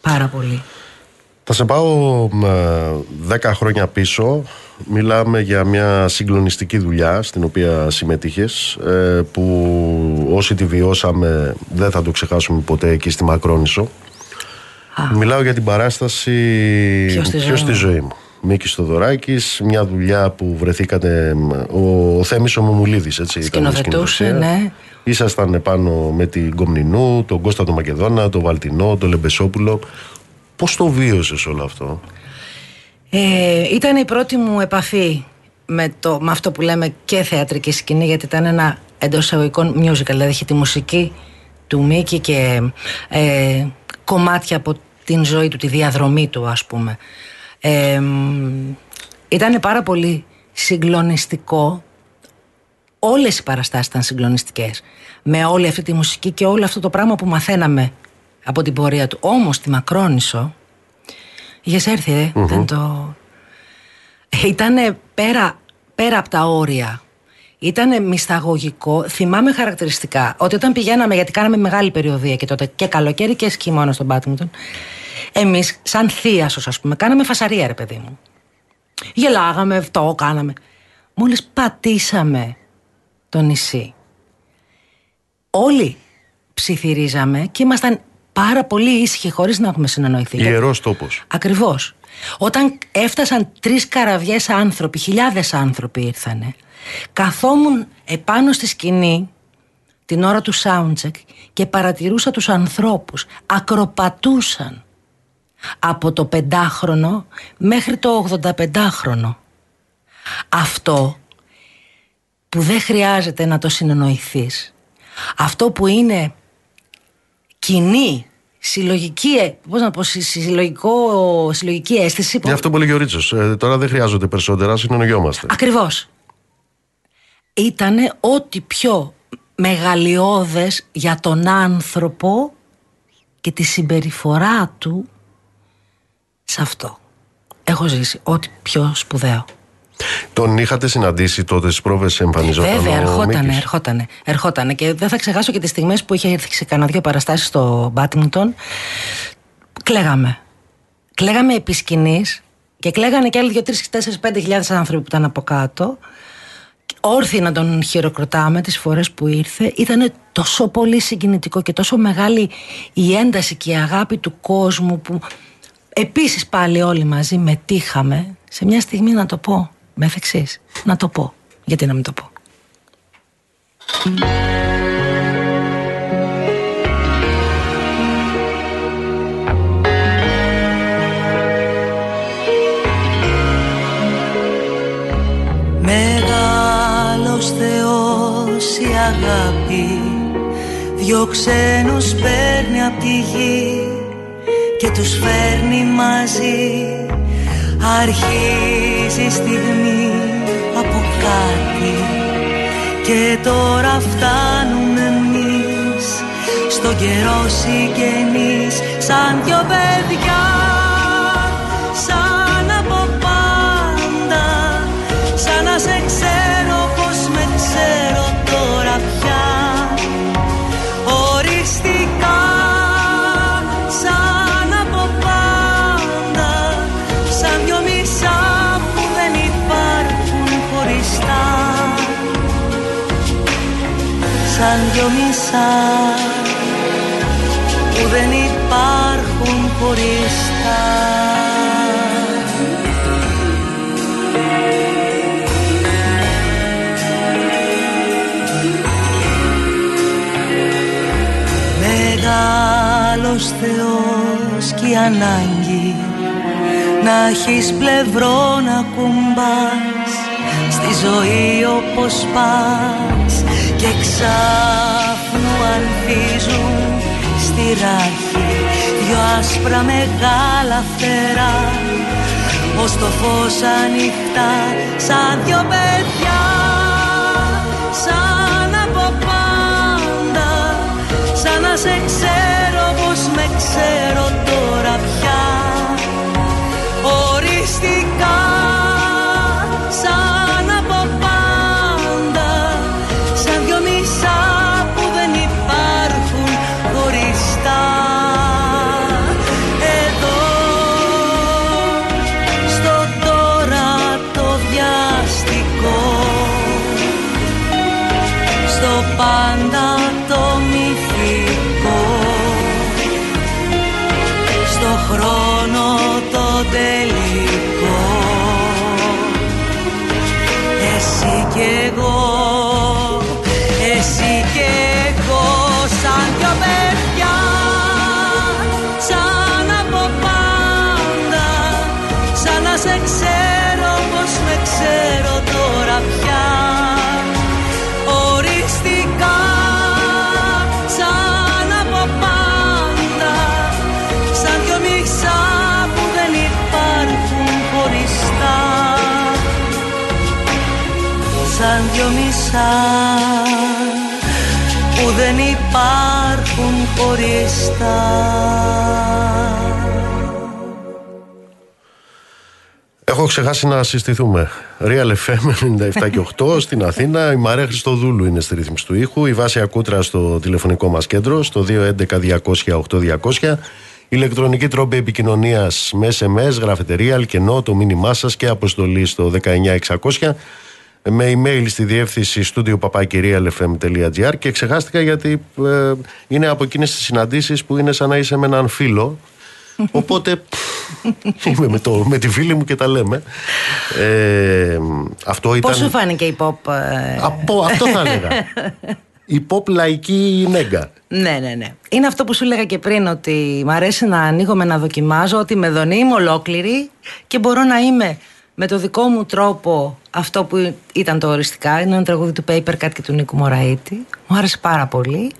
Πάρα πολύ. Θα σε πάω δέκα χρόνια πίσω. Μιλάμε για μια συγκλονιστική δουλειά στην οποία συμμετείχες ε, που όσοι τη βιώσαμε δεν θα το ξεχάσουμε ποτέ εκεί στη Μακρόνισο. Μιλάω για την παράσταση Ποιος στη ζωή μου. Μίκης Στοδωράκη, μια δουλειά που βρεθήκατε. Ο Θέμης ο Μομουλίδη, έτσι. Σκηνοθετούσε, ναι. Ήσασταν επάνω με την Κομνηνού, τον Κώστα τον Μακεδόνα, τον Βαλτινό, τον Λεμπεσόπουλο. Πώς το βίωσες όλο αυτό, ε, Ήταν η πρώτη μου επαφή με, το, με αυτό που λέμε και θεατρική σκηνή, γιατί ήταν ένα εντός εισαγωγικών musical, δηλαδή είχε τη μουσική του Μίκη και ε, κομμάτια από την ζωή του, τη διαδρομή του, ας πούμε. Ε, ήταν πάρα πολύ συγκλονιστικό όλες οι παραστάσεις ήταν συγκλονιστικές με όλη αυτή τη μουσική και όλο αυτό το πράγμα που μαθαίναμε από την πορεία του όμως τη Μακρόνισο είχες έρθει ε, δεν το... Ήτανε πέρα, πέρα από τα όρια ήταν μυσταγωγικό. Θυμάμαι χαρακτηριστικά ότι όταν πηγαίναμε, γιατί κάναμε μεγάλη περιοδία και τότε και καλοκαίρι και σκημόνο στον Πάτμιντον, Εμείς, σαν θείασος, ας πούμε, κάναμε φασαρία, ρε παιδί μου. Γελάγαμε, αυτό κάναμε. Μόλις πατήσαμε το νησί, όλοι ψιθυρίζαμε και ήμασταν πάρα πολύ ήσυχοι χωρίς να έχουμε συνεννοηθεί. Ιερός τόπος. Ακριβώς. Όταν έφτασαν τρεις καραβιές άνθρωποι, χιλιάδες άνθρωποι ήρθανε, καθόμουν επάνω στη σκηνή την ώρα του soundcheck και παρατηρούσα τους ανθρώπους. Ακροπατούσαν από το πεντάχρονο μέχρι το 85χρονο. Αυτό που δεν χρειάζεται να το συνεννοηθείς. Αυτό που είναι κοινή, συλλογική, πώς να πω, συλλογικό, συλλογική αίσθηση. Γι' αυτό πολύ ο ε, τώρα δεν χρειάζονται περισσότερα, συνεννοιόμαστε. Ακριβώς. Ήτανε ό,τι πιο μεγαλειώδες για τον άνθρωπο και τη συμπεριφορά του σε αυτό. Έχω ζήσει ό,τι πιο σπουδαίο. Τον είχατε συναντήσει τότε στις πρόβες εμφανιζόταν. Βέβαια, ερχότανε, ερχότανε, ερχότανε. Και δεν θα ξεχάσω και τις στιγμές που είχε έρθει σε κανένα δύο παραστάσεις στο Μπάτινγκτον. Κλαίγαμε. Κλαίγαμε επί σκηνής και κλαίγανε και άλλοι 2, 3, 4, 5 χιλιάδες άνθρωποι που ήταν από κάτω. Όρθιοι να τον χειροκροτάμε τις φορές που ήρθε ήταν τόσο πολύ συγκινητικό και τόσο μεγάλη η ένταση και η αγάπη του κόσμου που Επίσης πάλι όλοι μαζί μετήχαμε σε μια στιγμή να το πω, με εξής, να το πω. Γιατί να μην το πω; Μεγάλος Θεός η αγάπη Δυο ξένους παίρνει απ' τη γη και τους φέρνει μαζί Αρχίζει η στιγμή από κάτι και τώρα φτάνουμε εμείς. Στο καιρό συγγενείς σαν δυο παιδιά μέσα που δεν υπάρχουν Μεγάλος Θεός και ανάγκη να έχεις πλευρό να κουμπάς στη ζωή όπως πας και ξα ανθίζουν στη ράχη. Δυο άσπρα μεγάλα φτερά ως το φως ανοιχτά σαν δυο παιδιά που δεν υπάρχουν χωριστά. Έχω ξεχάσει να συστηθούμε. Real FM 97 και 8 στην Αθήνα. Η Μαρία Χριστοδούλου είναι στη ρύθμιση του ήχου. Η Βάση Ακούτρα στο τηλεφωνικό μας κέντρο στο 211-200-8200. Ηλεκτρονική τρόπη επικοινωνίας με SMS, γραφετερία, αλκενό, το μήνυμά σας και αποστολή στο 19600 με email στη διεύθυνση studio και ξεχάστηκα γιατί ε, είναι από εκείνες τις συναντήσεις που είναι σαν να είσαι με έναν φίλο. Οπότε είμαι με, το, με τη φίλη μου και τα λέμε. Ε, αυτό ήταν... Πώς σου φάνηκε η pop... Ε... Από, αυτό θα έλεγα. η pop λαϊκή νέγκα. Ναι, ναι, ναι. Είναι αυτό που σου έλεγα και πριν ότι μου αρέσει να ανοίγω να δοκιμάζω ότι με δονή είμαι ολόκληρη και μπορώ να είμαι με το δικό μου τρόπο αυτό που ήταν το οριστικά, είναι ένα τραγούδι του Paper Cut και του Νίκου Μωραήτη. Μου άρεσε πάρα πολύ.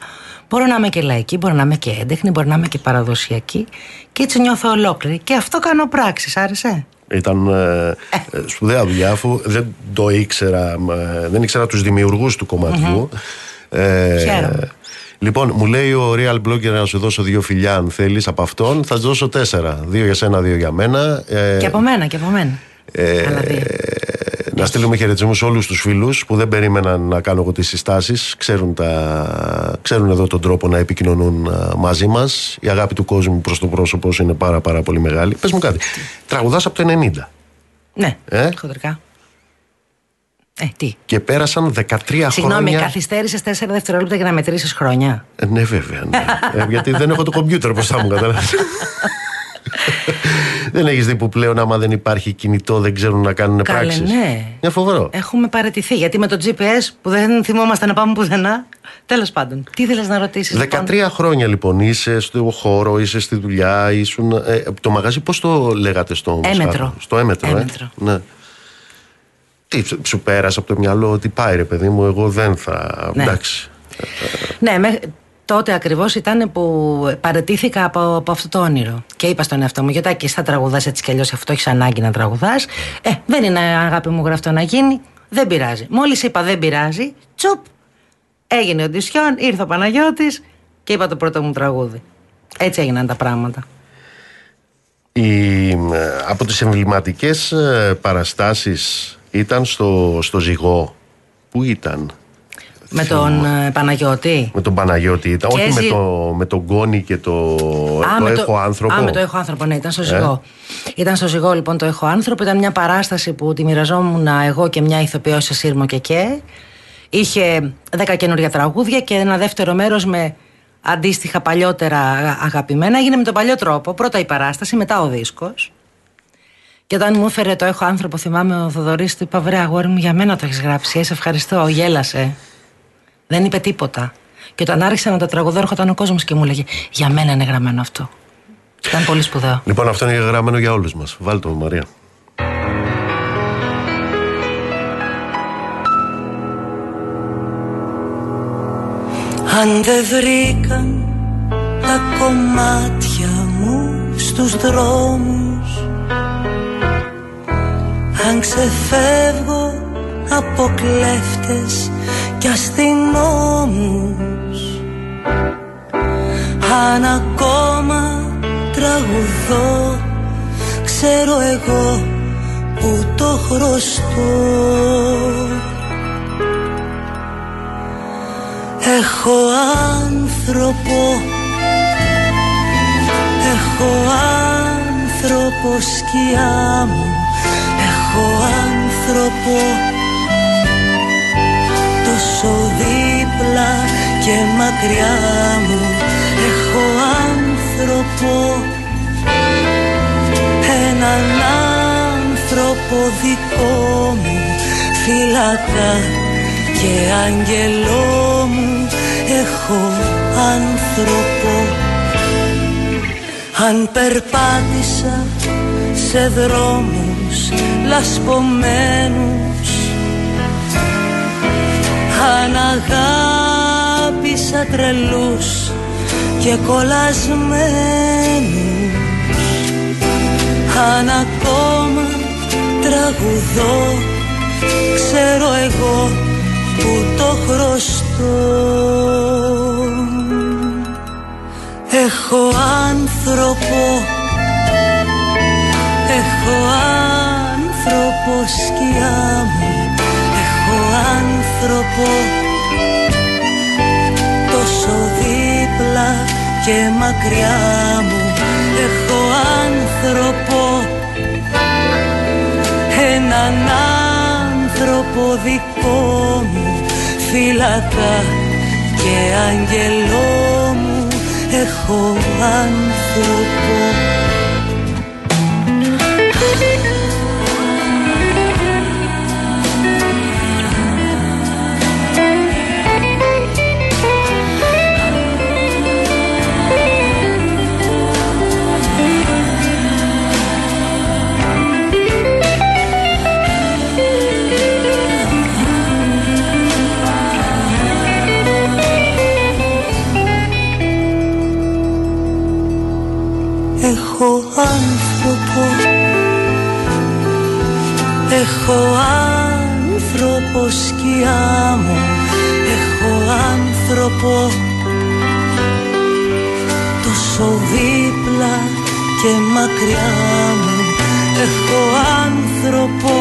Μπορώ να είμαι και λαϊκή, μπορώ να είμαι και έντεχνη, μπορώ να είμαι και παραδοσιακή. Και έτσι νιώθω ολόκληρη. Και αυτό κάνω πράξεις, άρεσε; Ήταν ε, ε. σπουδαία δουλειά, αφού δεν το ήξερα, ε, δεν ήξερα τους δημιουργούς του κομματιού. Ε, Λοιπόν, μου λέει ο Real Blogger να σου δώσω δύο φιλιά αν θέλεις από αυτόν. Θα σου δώσω τέσσερα. Δύο για σένα, δύο για μένα. Ε, και από μένα, και από μένα. Ε, να στείλουμε χαιρετισμούς σε όλους τους φίλους που δεν περίμεναν να κάνω εγώ τις συστάσεις. Ξέρουν, ξέρουν εδώ τον τρόπο να επικοινωνούν μαζί μας. Η αγάπη του κόσμου προς το πρόσωπο είναι πάρα, πάρα πολύ μεγάλη. Πες μου κάτι. Τραγουδάς από το 90. Ναι, ε; χοντρικά. Ε, τι; Και πέρασαν 13 χρόνια. Συγγνώμη, καθυστέρησες 4 δευτερόλεπτα για να μετρήσεις χρόνια. Ε, ναι, βέβαια. Ναι. ε, γιατί δεν έχω το κομπιούτερ μπροστά μου, καταλάβει. δεν έχεις δει που πλέον, άμα δεν υπάρχει κινητό, δεν ξέρουν να κάνουν πράξεις; Ναι. Είναι φοβερό. Έχουμε παραιτηθεί. Γιατί με το GPS που δεν θυμόμαστε να πάμε πουθενά. Τέλος πάντων, τι ήθελε να ρωτήσεις. 13 λοιπόν; χρόνια λοιπόν είσαι στο χώρο, είσαι στη δουλειά, ήσουν. Ε, το μαγαζί, πώς το λέγατε στο Έμετρο. Στο έμετρο, ε; έμετρο. Ε; Ναι. Τι σου πέρασε από το μυαλό ότι πάει ρε παιδί μου, εγώ δεν θα. Ναι. Εντάξει. Ναι, τότε ακριβώς ήταν που παρετήθηκα από, από αυτό το όνειρο. Και είπα στον εαυτό μου, γιατί θα τραγουδάς έτσι κι αλλιώς, αυτό έχεις ανάγκη να τραγουδάς. Ε, δεν είναι αγάπη μου γραφτό να γίνει. Δεν πειράζει. Μόλις είπα δεν πειράζει, τσουπ, έγινε ο Ντισιόν, ήρθε ο Παναγιώτης και είπα το πρώτο μου τραγούδι. Έτσι έγιναν τα πράγματα. Η, από τις εμβληματικές ε, παραστάσεις ήταν στο, στο ζυγό. Πού ήταν; Με τον ε, Παναγιώτη; Με τον Παναγιώτη ήταν. Όχι με, το, με τον Γκόνη και το, το Έχω Άνθρωπο. Α, με το Έχω Άνθρωπο, ναι, ήταν στο ε. ζυγό. Ήταν στο ζυγό λοιπόν το Έχω Άνθρωπο. Ήταν μια παράσταση που τη μοιραζόμουν εγώ και μια ηθοποιό σε Σύρμο και και. Είχε δέκα καινούργια τραγούδια και ένα δεύτερο μέρος με αντίστοιχα παλιότερα αγαπημένα. Έγινε με τον παλιό τρόπο. Πρώτα η παράσταση, μετά ο δίσκος. Και όταν μου έφερε το Έχω άνθρωπο, θυμάμαι ο Θοδωρής του είπα: Βρέα, αγόρι μου, για μένα το έχεις γράψει. Ε, σε ευχαριστώ. Γέλασε. Δεν είπε τίποτα. Και όταν άρχισα να το τραγουδώ, έρχονταν ο κόσμος και μου έλεγε: Για μένα είναι γραμμένο αυτό. Ήταν πολύ σπουδαίο. Λοιπόν, αυτό είναι γραμμένο για όλους μας. Βάλτε το, Μαρία. Αν δεν βρήκαν τα κομμάτια μου στους δρόμους Αν ξεφεύγω από κλέφτες και αστυνόμους. Αν ακόμα τραγουδώ ξέρω εγώ που το χρωστώ. Έχω άνθρωπο Έχω άνθρωπο σκιά μου. Έχω άνθρωπο Τόσο δίπλα και μακριά μου Έχω άνθρωπο. Έναν άνθρωπο δικό μου Φυλακά και άγγελό μου έχω άνθρωπο. Αν περπάτησα σε δρόμους λασπωμένους Αν αγάπησα τρελούς και κολλασμένους. Αν ακόμα τραγουδώ ξέρω εγώ που το χρωστώ. Έχω άνθρωπο Έχω άνθρωπο σκιά μου. Έχω άνθρωπο Τόσο δίπλα και μακριά μου Έχω άνθρωπο. Έναν άνθρωπο δικό μου Φύλακα και αγγελό μου Έχω άνθρωπο άνθρωπο. Έχω άνθρωπο σκιά μου. Έχω άνθρωπο Τόσο δίπλα και μακριά μου. Έχω άνθρωπο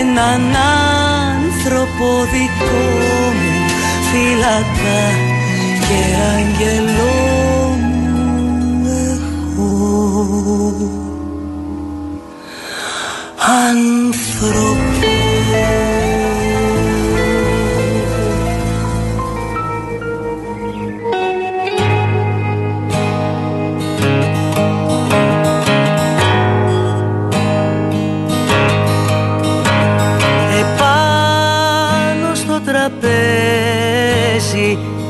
Έναν άνθρωπο δικό μου. Φυλακά και αγγελό άνθρωπο. Επάνω στο τραπέζι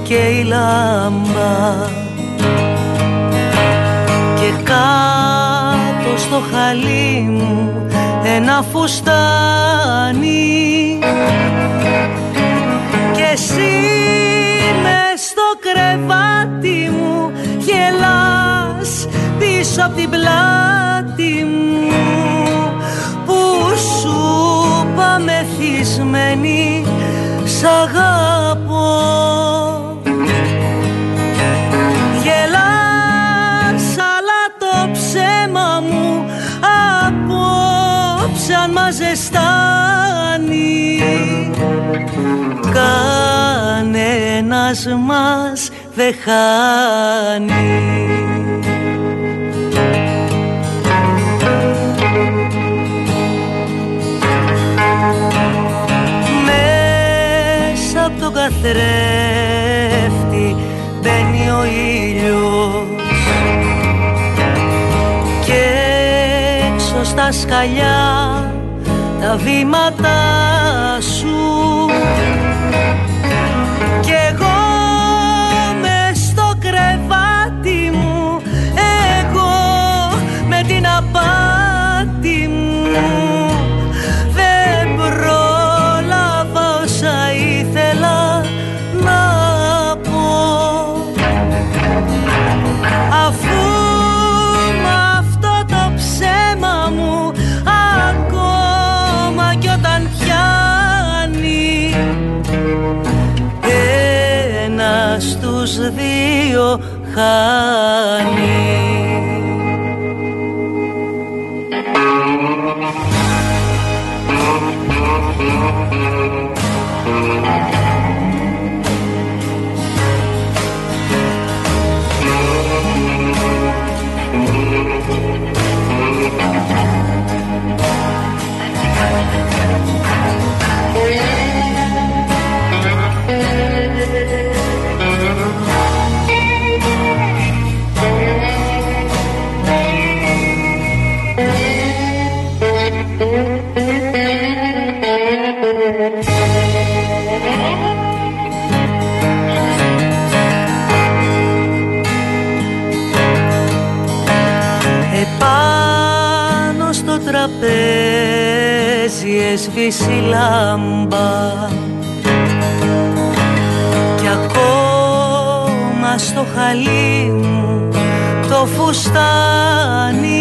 και η λάμπα ένα φουστάνι και εσύ μες στο κρεβάτι μου γελάς πίσω από την πλάτη μου. Που σου είπα μεθυσμένη σ' αγαπώ Κανένας μας δεν χάνει. Μέσα από τον καθρέφτη μπαίνει ο ήλιος. Και έξω στα σκαλιά τα βήματα σου χάνει τραπέζι έσβησε λάμπα. Κι ακόμα στο χαλί μου το φουστάνι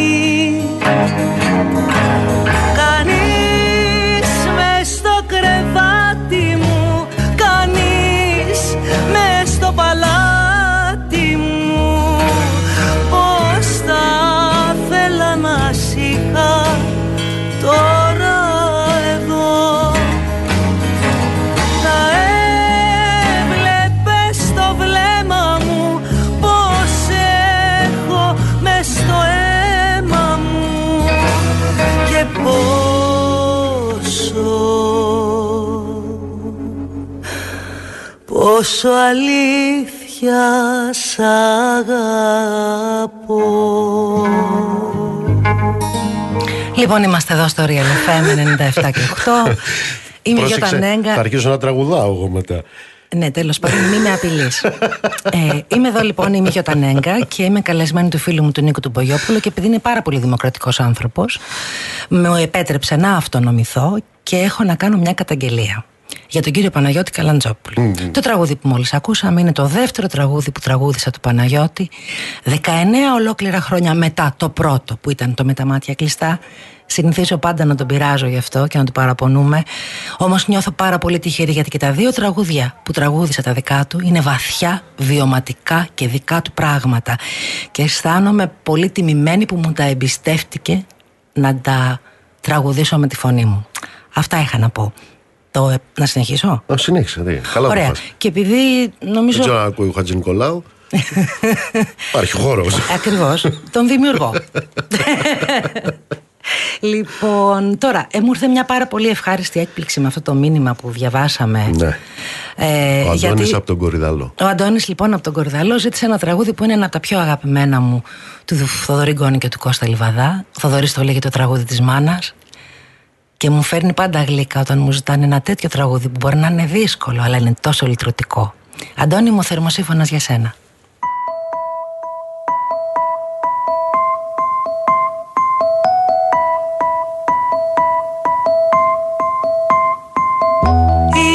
πόσο αλήθεια σ' αγαπώ. Λοιπόν είμαστε εδώ στο Real FM 97 και 8 Είμαι Γιώτα Νέγκα. Θα αρχίσω να τραγουδάω εγώ μετά. Ναι, τέλος πάντων, μην με απειλείς. ε, είμαι εδώ λοιπόν, είμαι Γιώτα Νέγκα και είμαι καλεσμένη του φίλου μου του Νίκου του Μπογιόπουλου και επειδή είναι πάρα πολύ δημοκρατικός άνθρωπος, μου επέτρεψε να αυτονομηθώ και έχω να κάνω μια καταγγελία για τον κύριο Παναγιώτη Καλαντζόπουλο. Το τραγούδι που μόλις ακούσαμε είναι το δεύτερο τραγούδι που τραγούδισα του Παναγιώτη 19 ολόκληρα χρόνια μετά το πρώτο που ήταν το με τα μάτια κλειστά. Συνηθίζω πάντα να τον πειράζω γι' αυτό και να του παραπονούμε. Όμως νιώθω πάρα πολύ τυχερή γιατί και τα δύο τραγούδια που τραγούδισα τα δικά του είναι βαθιά, βιωματικά και δικά του πράγματα. Και αισθάνομαι πολύ τιμημένη που μου τα εμπιστεύτηκε να τα τραγουδήσω με τη φωνή μου. Αυτά είχα να πω. Το, να συνεχίσω; Να συνέχισε, ναι. Καλά Ωραία. Και επειδή νομίζω. Δεν ξέρω αν ακούει ο Χατζη Νικολάου. Υπάρχει χώρος. Ακριβώς. Τον δημιουργώ. Λοιπόν, τώρα, ε, μου ήρθε μια πάρα πολύ ευχάριστη έκπληξη με αυτό το μήνυμα που διαβάσαμε. Ναι. Ε, ο Αντώνης από τον Κορυδαλό. Ο Αντώνης λοιπόν από τον Κορυδαλό ζήτησε ένα τραγούδι που είναι ένα από τα πιο αγαπημένα μου του Θοδωρή Γκόνη και του Κώστα Λιβαδά. Ο Θοδωρής το λέγει το τραγούδι της μάνας. Και μου φέρνει πάντα γλύκα όταν μου ζητάνε ένα τέτοιο τραγούδι που μπορεί να είναι δύσκολο, αλλά είναι τόσο λυτρωτικό. Αντώνη μου, θερμοσύφωνας για σένα.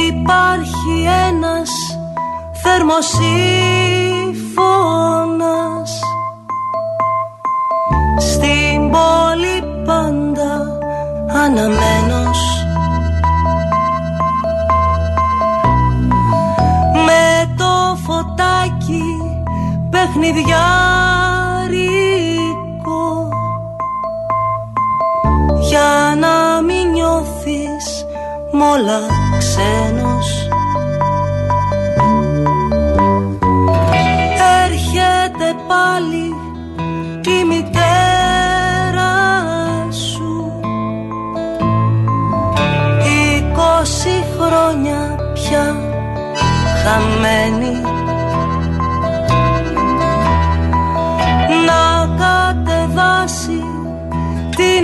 Υπάρχει ένας θερμοσύφωνας στην πόλη πάντα αναμένος παιχνιδιάρικο. Για να μην νιώθεις μόλα ξένος. Έρχεται πάλι η χρόνια πια χαμένη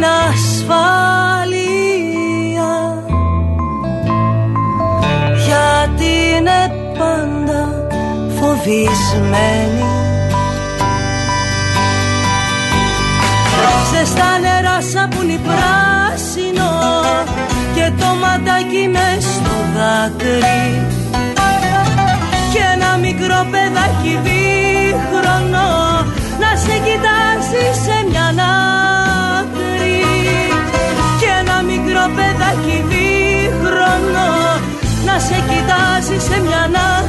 την ασφάλεια. Γιατί είναι πάντα φοβισμένη. Ζεστά νερά σαπούνι πράσινο και το ματάκι μες στο δάκρυ. Και ένα μικρό παιδάκι σε κοιτάζει σε μια άκρη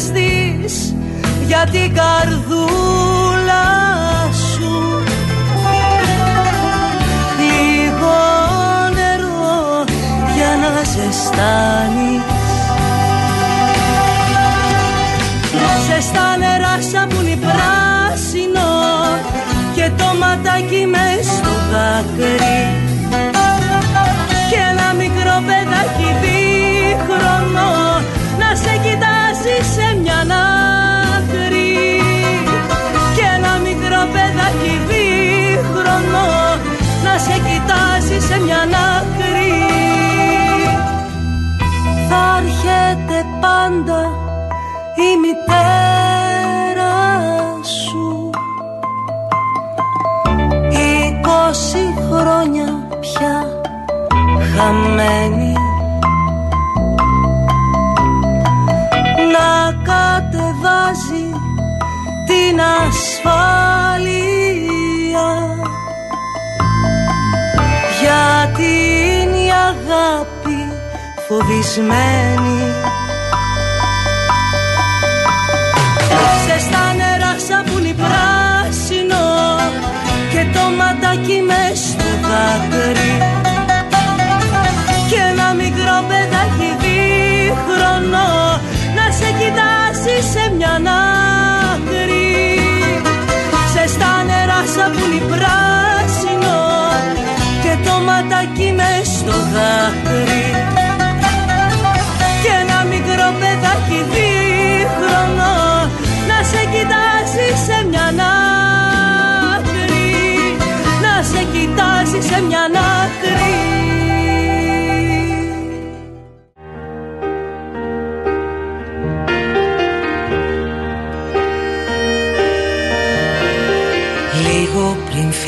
ξεχαστείς για την καρδούλα σου. Λίγο νερό για να ζεστάνεις. Στα νερά σαπούνι μια άκρη. Θα έρχεται πάντα η μητέρα σου. Είκοσι χρόνια πια χαμένη. Να κατεβάζει την ασφάλεια φοβισμένη. Πράσινο και το ματάκι μες στο δάκρυ. Και ένα μικρό παιδάκι δίχρονο να σε κοιτάσει σε μια άκρη. Σε στα νερά σαπούνι πράσινο και το ματάκι μες στο δάκρυ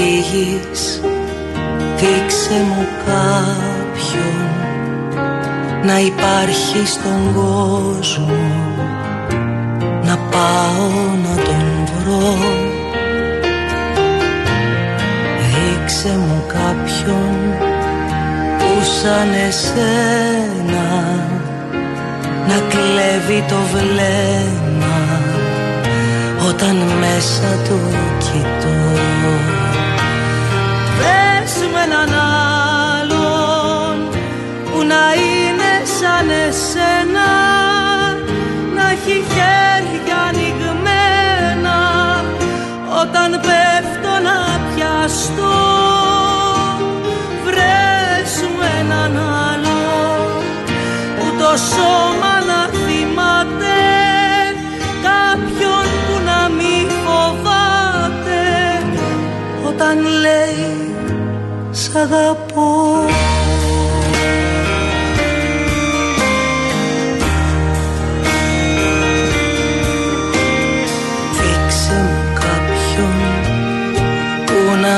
φύγεις δείξε μου κάποιον να υπάρχει στον κόσμο να πάω να τον βρω. Δείξε μου κάποιον που σαν εσένα να κλέβει το βλέμμα όταν μέσα του κοιτώ να είναι σαν εσένα να έχει χέρια ανοιγμένα όταν πέφτω να πιαστώ βρες μου έναν άλλο που το σώμα να θυμάται κάποιον που να μη φοβάται όταν λέει σ' αγαπώ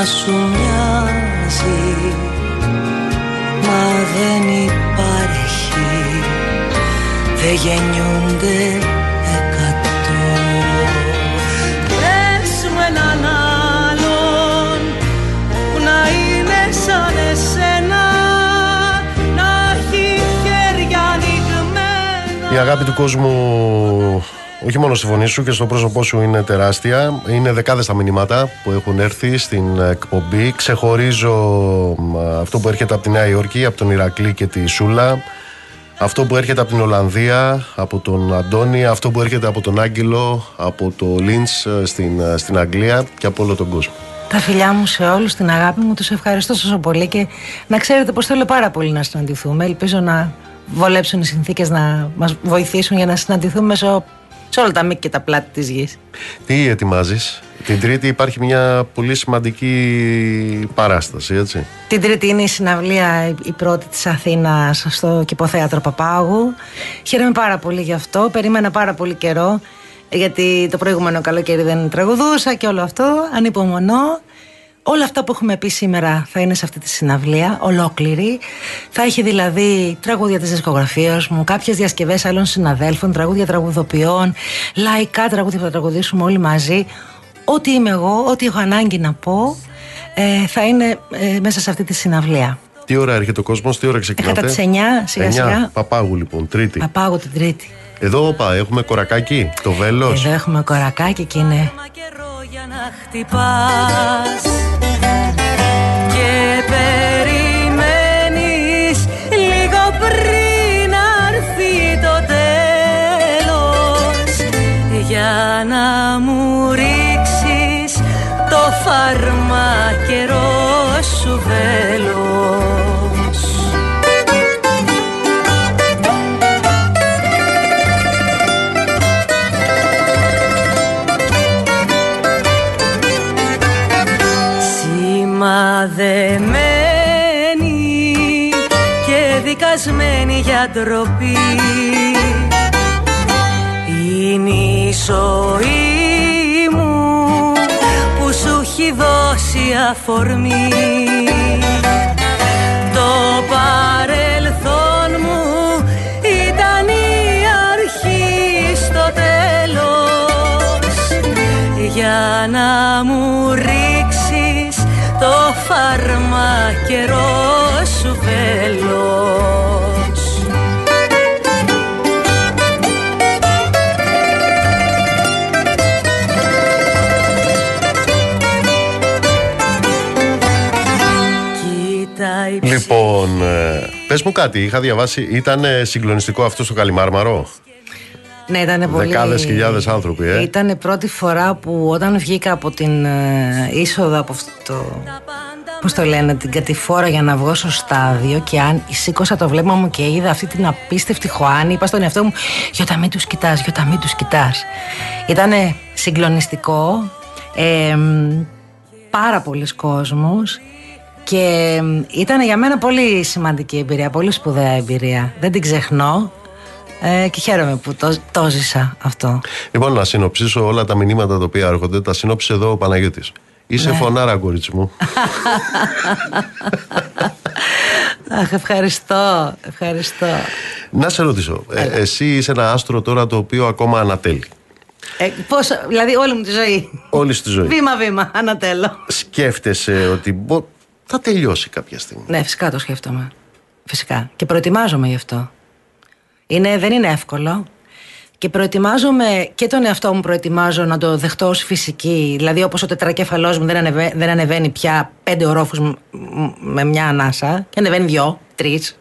σου μοιάζει Μα δεν υπάρχει. Δεν γεννιούνται εκατό. Πες μου έναν άλλον Που να είναι σαν εσένα Να έχει χέρια ανοιγμένα Η αγάπη του κόσμου όχι μόνο στη φωνή σου και στο πρόσωπό σου είναι τεράστια. Είναι δεκάδες τα μηνύματα που έχουν έρθει στην εκπομπή. Ξεχωρίζω αυτό που έρχεται από τη Νέα Υόρκη, από τον Ηρακλή και τη Σούλα. Αυτό που έρχεται από την Ολλανδία, από τον Αντώνη, αυτό που έρχεται από τον Άγγελο, από το Λίντς ε, στην, ε, στην Αγγλία και από όλο τον κόσμο. Τα φιλιά μου σε όλους, την αγάπη μου, τους ευχαριστώ τόσο πολύ και να ξέρετε πως θέλω πάρα πολύ να συναντηθούμε. Ελπίζω να βολέψουν οι συνθήκες να μας βοηθήσουν για να συναντηθούμε μέσω σε όλα τα μήκη και τα πλάτη της γης. Τι ετοιμάζεις, Την Τρίτη υπάρχει μια πολύ σημαντική παράσταση, έτσι. Την Τρίτη είναι η συναυλία η πρώτη της Αθήνας στο Κηποθέατρο Παπάγου. Χαίρομαι πάρα πολύ γι' αυτό. Περίμενα πάρα πολύ καιρό γιατί το προηγούμενο καλοκαίρι δεν τραγουδούσα και όλο αυτό. Ανυπομονώ. Όλα αυτά που έχουμε πει σήμερα θα είναι σε αυτή τη συναυλία, ολόκληρη. Θα έχει δηλαδή τραγούδια της δισκογραφίας μου, κάποιες διασκευές άλλων συναδέλφων, τραγούδια τραγουδοποιών, λαϊκά τραγούδια που θα τραγουδήσουμε όλοι μαζί. Ό,τι είμαι εγώ, ό,τι έχω ανάγκη να πω, ε, θα είναι ε, μέσα σε αυτή τη συναυλία. Τι ώρα έρχεται ο κόσμος, τι ώρα ξεκινάτε; Κατά τις 9, σιγά σιγά. Παπάγου λοιπόν, Τρίτη. Παπάγου την Τρίτη. Εδώ, όπα, έχουμε κορακάκι, το βέλος. Εδώ έχουμε κορακάκι και είναι. Και περιμένεις λίγο πριν έρθει το τέλος Για να μου ρίξεις το φαρμακερό σου βέλος ντροπή είναι η ζωή μου που σου έχει δώσει αφορμή. Το παρελθόν μου ήταν η αρχή στο τέλος. Για να μου ρίξεις το φαρμακερό ε, πες μου κάτι, είχα διαβάσει, ήταν ε, συγκλονιστικό αυτό στο Καλιμάρμαρο; Ναι, ήταν πολύ. Δεκάδες χιλιάδες άνθρωποι, ε. Ήταν η πρώτη φορά που όταν βγήκα από την ε, είσοδο από αυτό το. Πώς το λένε, την κατηφόρα για να βγω στο στάδιο και αν σήκωσα το βλέμμα μου και είδα αυτή την απίστευτη Χωάνη, είπα στον εαυτό μου: Γιώτα, μην τους κοιτάς, Γιώτα, μην τους κοιτάς. Ήταν συγκλονιστικό. Ε, πάρα πολλοί κόσμος και ήταν για μένα πολύ σημαντική εμπειρία, πολύ σπουδαία εμπειρία. Δεν την ξεχνώ ε, και χαίρομαι που το, το ζήσα αυτό. Λοιπόν, να συνοψίσω όλα τα μηνύματα τα οποία έρχονται. Τα συνόψει εδώ ο Παναγιώτης. Είσαι Ναι. φωνάρα, κορίτσι μου. Αχ, ευχαριστώ, ευχαριστώ. να σε ρωτήσω. ε, εσύ είσαι ένα άστρο τώρα το οποίο ακόμα ανατέλει. Ε, πώς, δηλαδή όλη μου τη ζωή. Όλη στη ζωή. Βήμα-βήμα, ανατέλω. Σκέφτεσαι ότι μπο- θα τελειώσει κάποια στιγμή. Ναι, φυσικά το σκέφτομαι. Φυσικά. Και προετοιμάζομαι γι' αυτό. Είναι, δεν είναι εύκολο. Και προετοιμάζομαι και τον εαυτό μου προετοιμάζω να το δεχτώ ως φυσική. Δηλαδή όπως ο τετρακέφαλός μου δεν, ανεβα- δεν ανεβαίνει πια πέντε ορόφους μ- μ- με μια ανάσα και ανεβαίνει δυο, τρεις.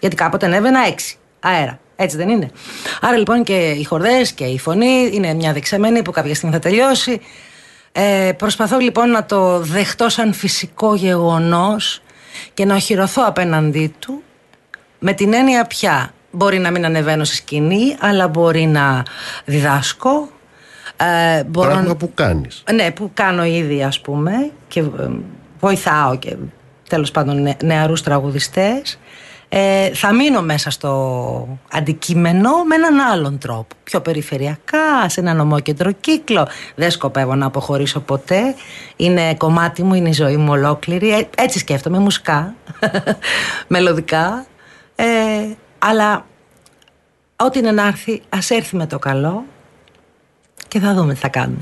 Γιατί κάποτε ανέβαινα έξι αέρα. Έτσι δεν είναι. Άρα λοιπόν και οι χορδές και η φωνή είναι μια δεξαμένη που κάποια στιγμή θα τελειώσει. Ε, προσπαθώ λοιπόν να το δεχτώ σαν φυσικό γεγονός και να οχυρωθώ απέναντί του με την έννοια πια μπορεί να μην ανεβαίνω στη σκηνή αλλά μπορεί να διδάσκω ε, μπορώ Πράγμα να- που κάνεις. ναι, που κάνω ήδη ας πούμε και ε, βοηθάω και τέλος πάντων νε, νεαρούς τραγουδιστές ε, θα μείνω μέσα στο αντικείμενο με έναν άλλον τρόπο. Πιο περιφερειακά, σε έναν ομόκεντρο κύκλο. Δεν σκοπεύω να αποχωρήσω ποτέ. Είναι κομμάτι μου, είναι η ζωή μου ολόκληρη. Ε, έτσι σκέφτομαι, μουσικά μελωδικά. Ε, αλλά ό,τι είναι να έρθει ας έρθει με το καλό και θα δούμε τι θα κάνουμε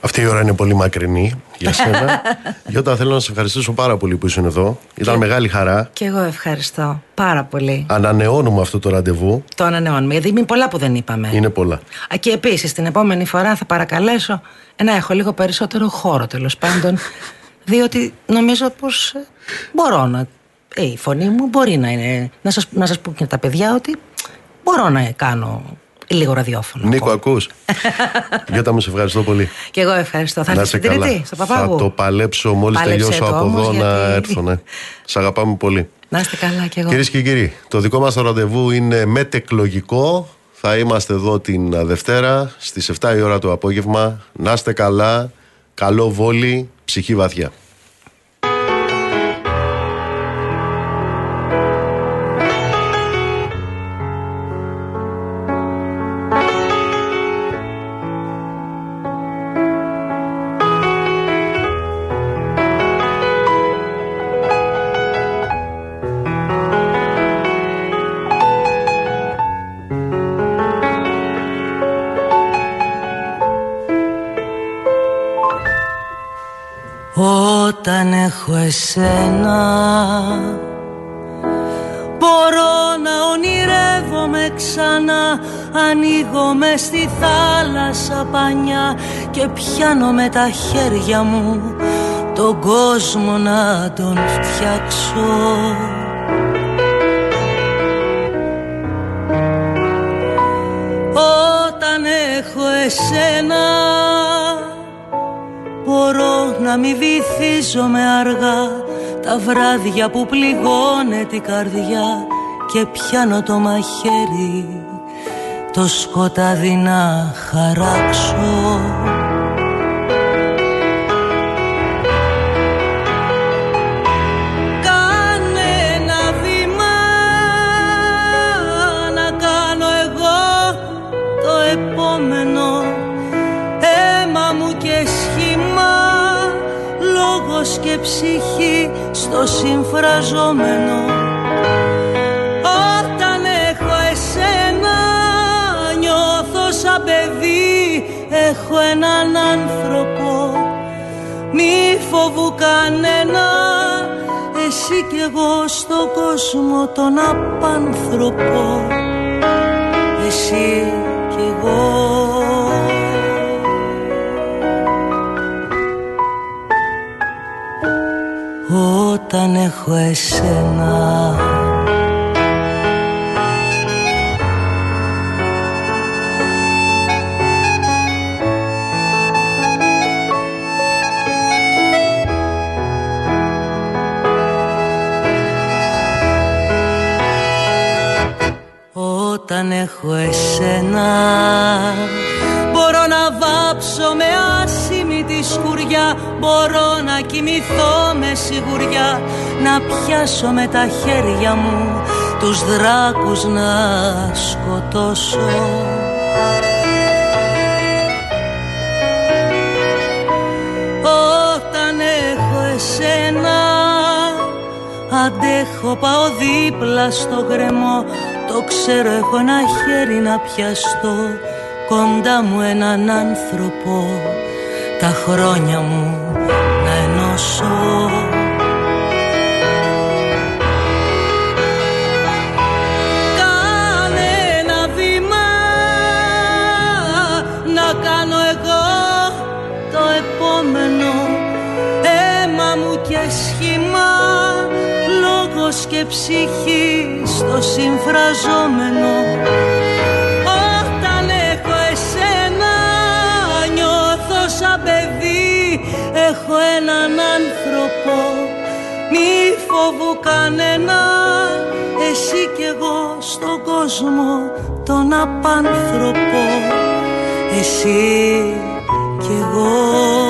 Αυτή η ώρα είναι πολύ μακρινή για σένα. Γιώτα, θέλω να σε ευχαριστήσω πάρα πολύ που ήσουν εδώ. Ήταν μεγάλη χαρά. Και εγώ ευχαριστώ πάρα πολύ. Ανανεώνουμε αυτό το ραντεβού. Το ανανεώνουμε, γιατί είναι πολλά που δεν είπαμε. Είναι πολλά. Α, Και επίσης την επόμενη φορά θα παρακαλέσω να έχω λίγο περισσότερο χώρο τέλος πάντων. διότι νομίζω πως μπορώ να. Ε, η φωνή μου μπορεί να είναι. Να σας, να σας πω και τα παιδιά ότι μπορώ να κάνω λίγο ραδιόφωνο. Νίκο, ακούς. Γιώτα μου, σε ευχαριστώ πολύ. Και εγώ ευχαριστώ. Θα να έρθεις σε την καλά. Τρίτη, στο Θα Παπάγου. το παλέψω μόλις Πάλεψε τελειώσω το από όμως, εδώ να γιατί- έρθω. Ναι. Σ' αγαπάμε πολύ. Να είστε καλά κι εγώ. Κυρίες και κύριοι, το δικό μας το ραντεβού είναι μετεκλογικό. Θα είμαστε εδώ την Δευτέρα στις 7 η ώρα το απόγευμα. Να είστε καλά, καλό βόλι, ψυχή βαθιά. Και πιάνω με τα χέρια μου Τον κόσμο να τον φτιάξω. Όταν έχω εσένα Μπορώ να μην βυθίζομαι αργά. Τα βράδια που πληγώνε την καρδιά και πιάνω το μαχαίρι το σκοτάδι να χαράξω ψυχή στο συμφραζόμενο. Όταν έχω εσένα νιώθω σαν παιδί. Έχω έναν άνθρωπο. Μη φοβού κανένα. Εσύ κι εγώ στον κόσμο τον απάνθρωπο. Εσύ κι εγώ όταν έχω εσένα. Όταν έχω εσένα Μπορώ να βάψω με άσημη τη σκουριά Μπορώ να κοιμηθώ με σιγουριά Να πιάσω με τα χέρια μου Τους δράκους να σκοτώσω. Όταν έχω εσένα Αντέχω πάω δίπλα στο γκρεμό. Το ξέρω έχω ένα χέρι να πιαστώ Κοντά μου έναν άνθρωπο Τα χρόνια μου να ενώσω. Κάνε ένα βήμα Να κάνω εγώ το επόμενο. Αίμα μου και σχήμα Λόγος και ψυχή στο συμφραζόμενο έναν άνθρωπο μη φοβού κανένα. Εσύ κι εγώ στον κόσμο τον απάνθρωπο. Εσύ κι εγώ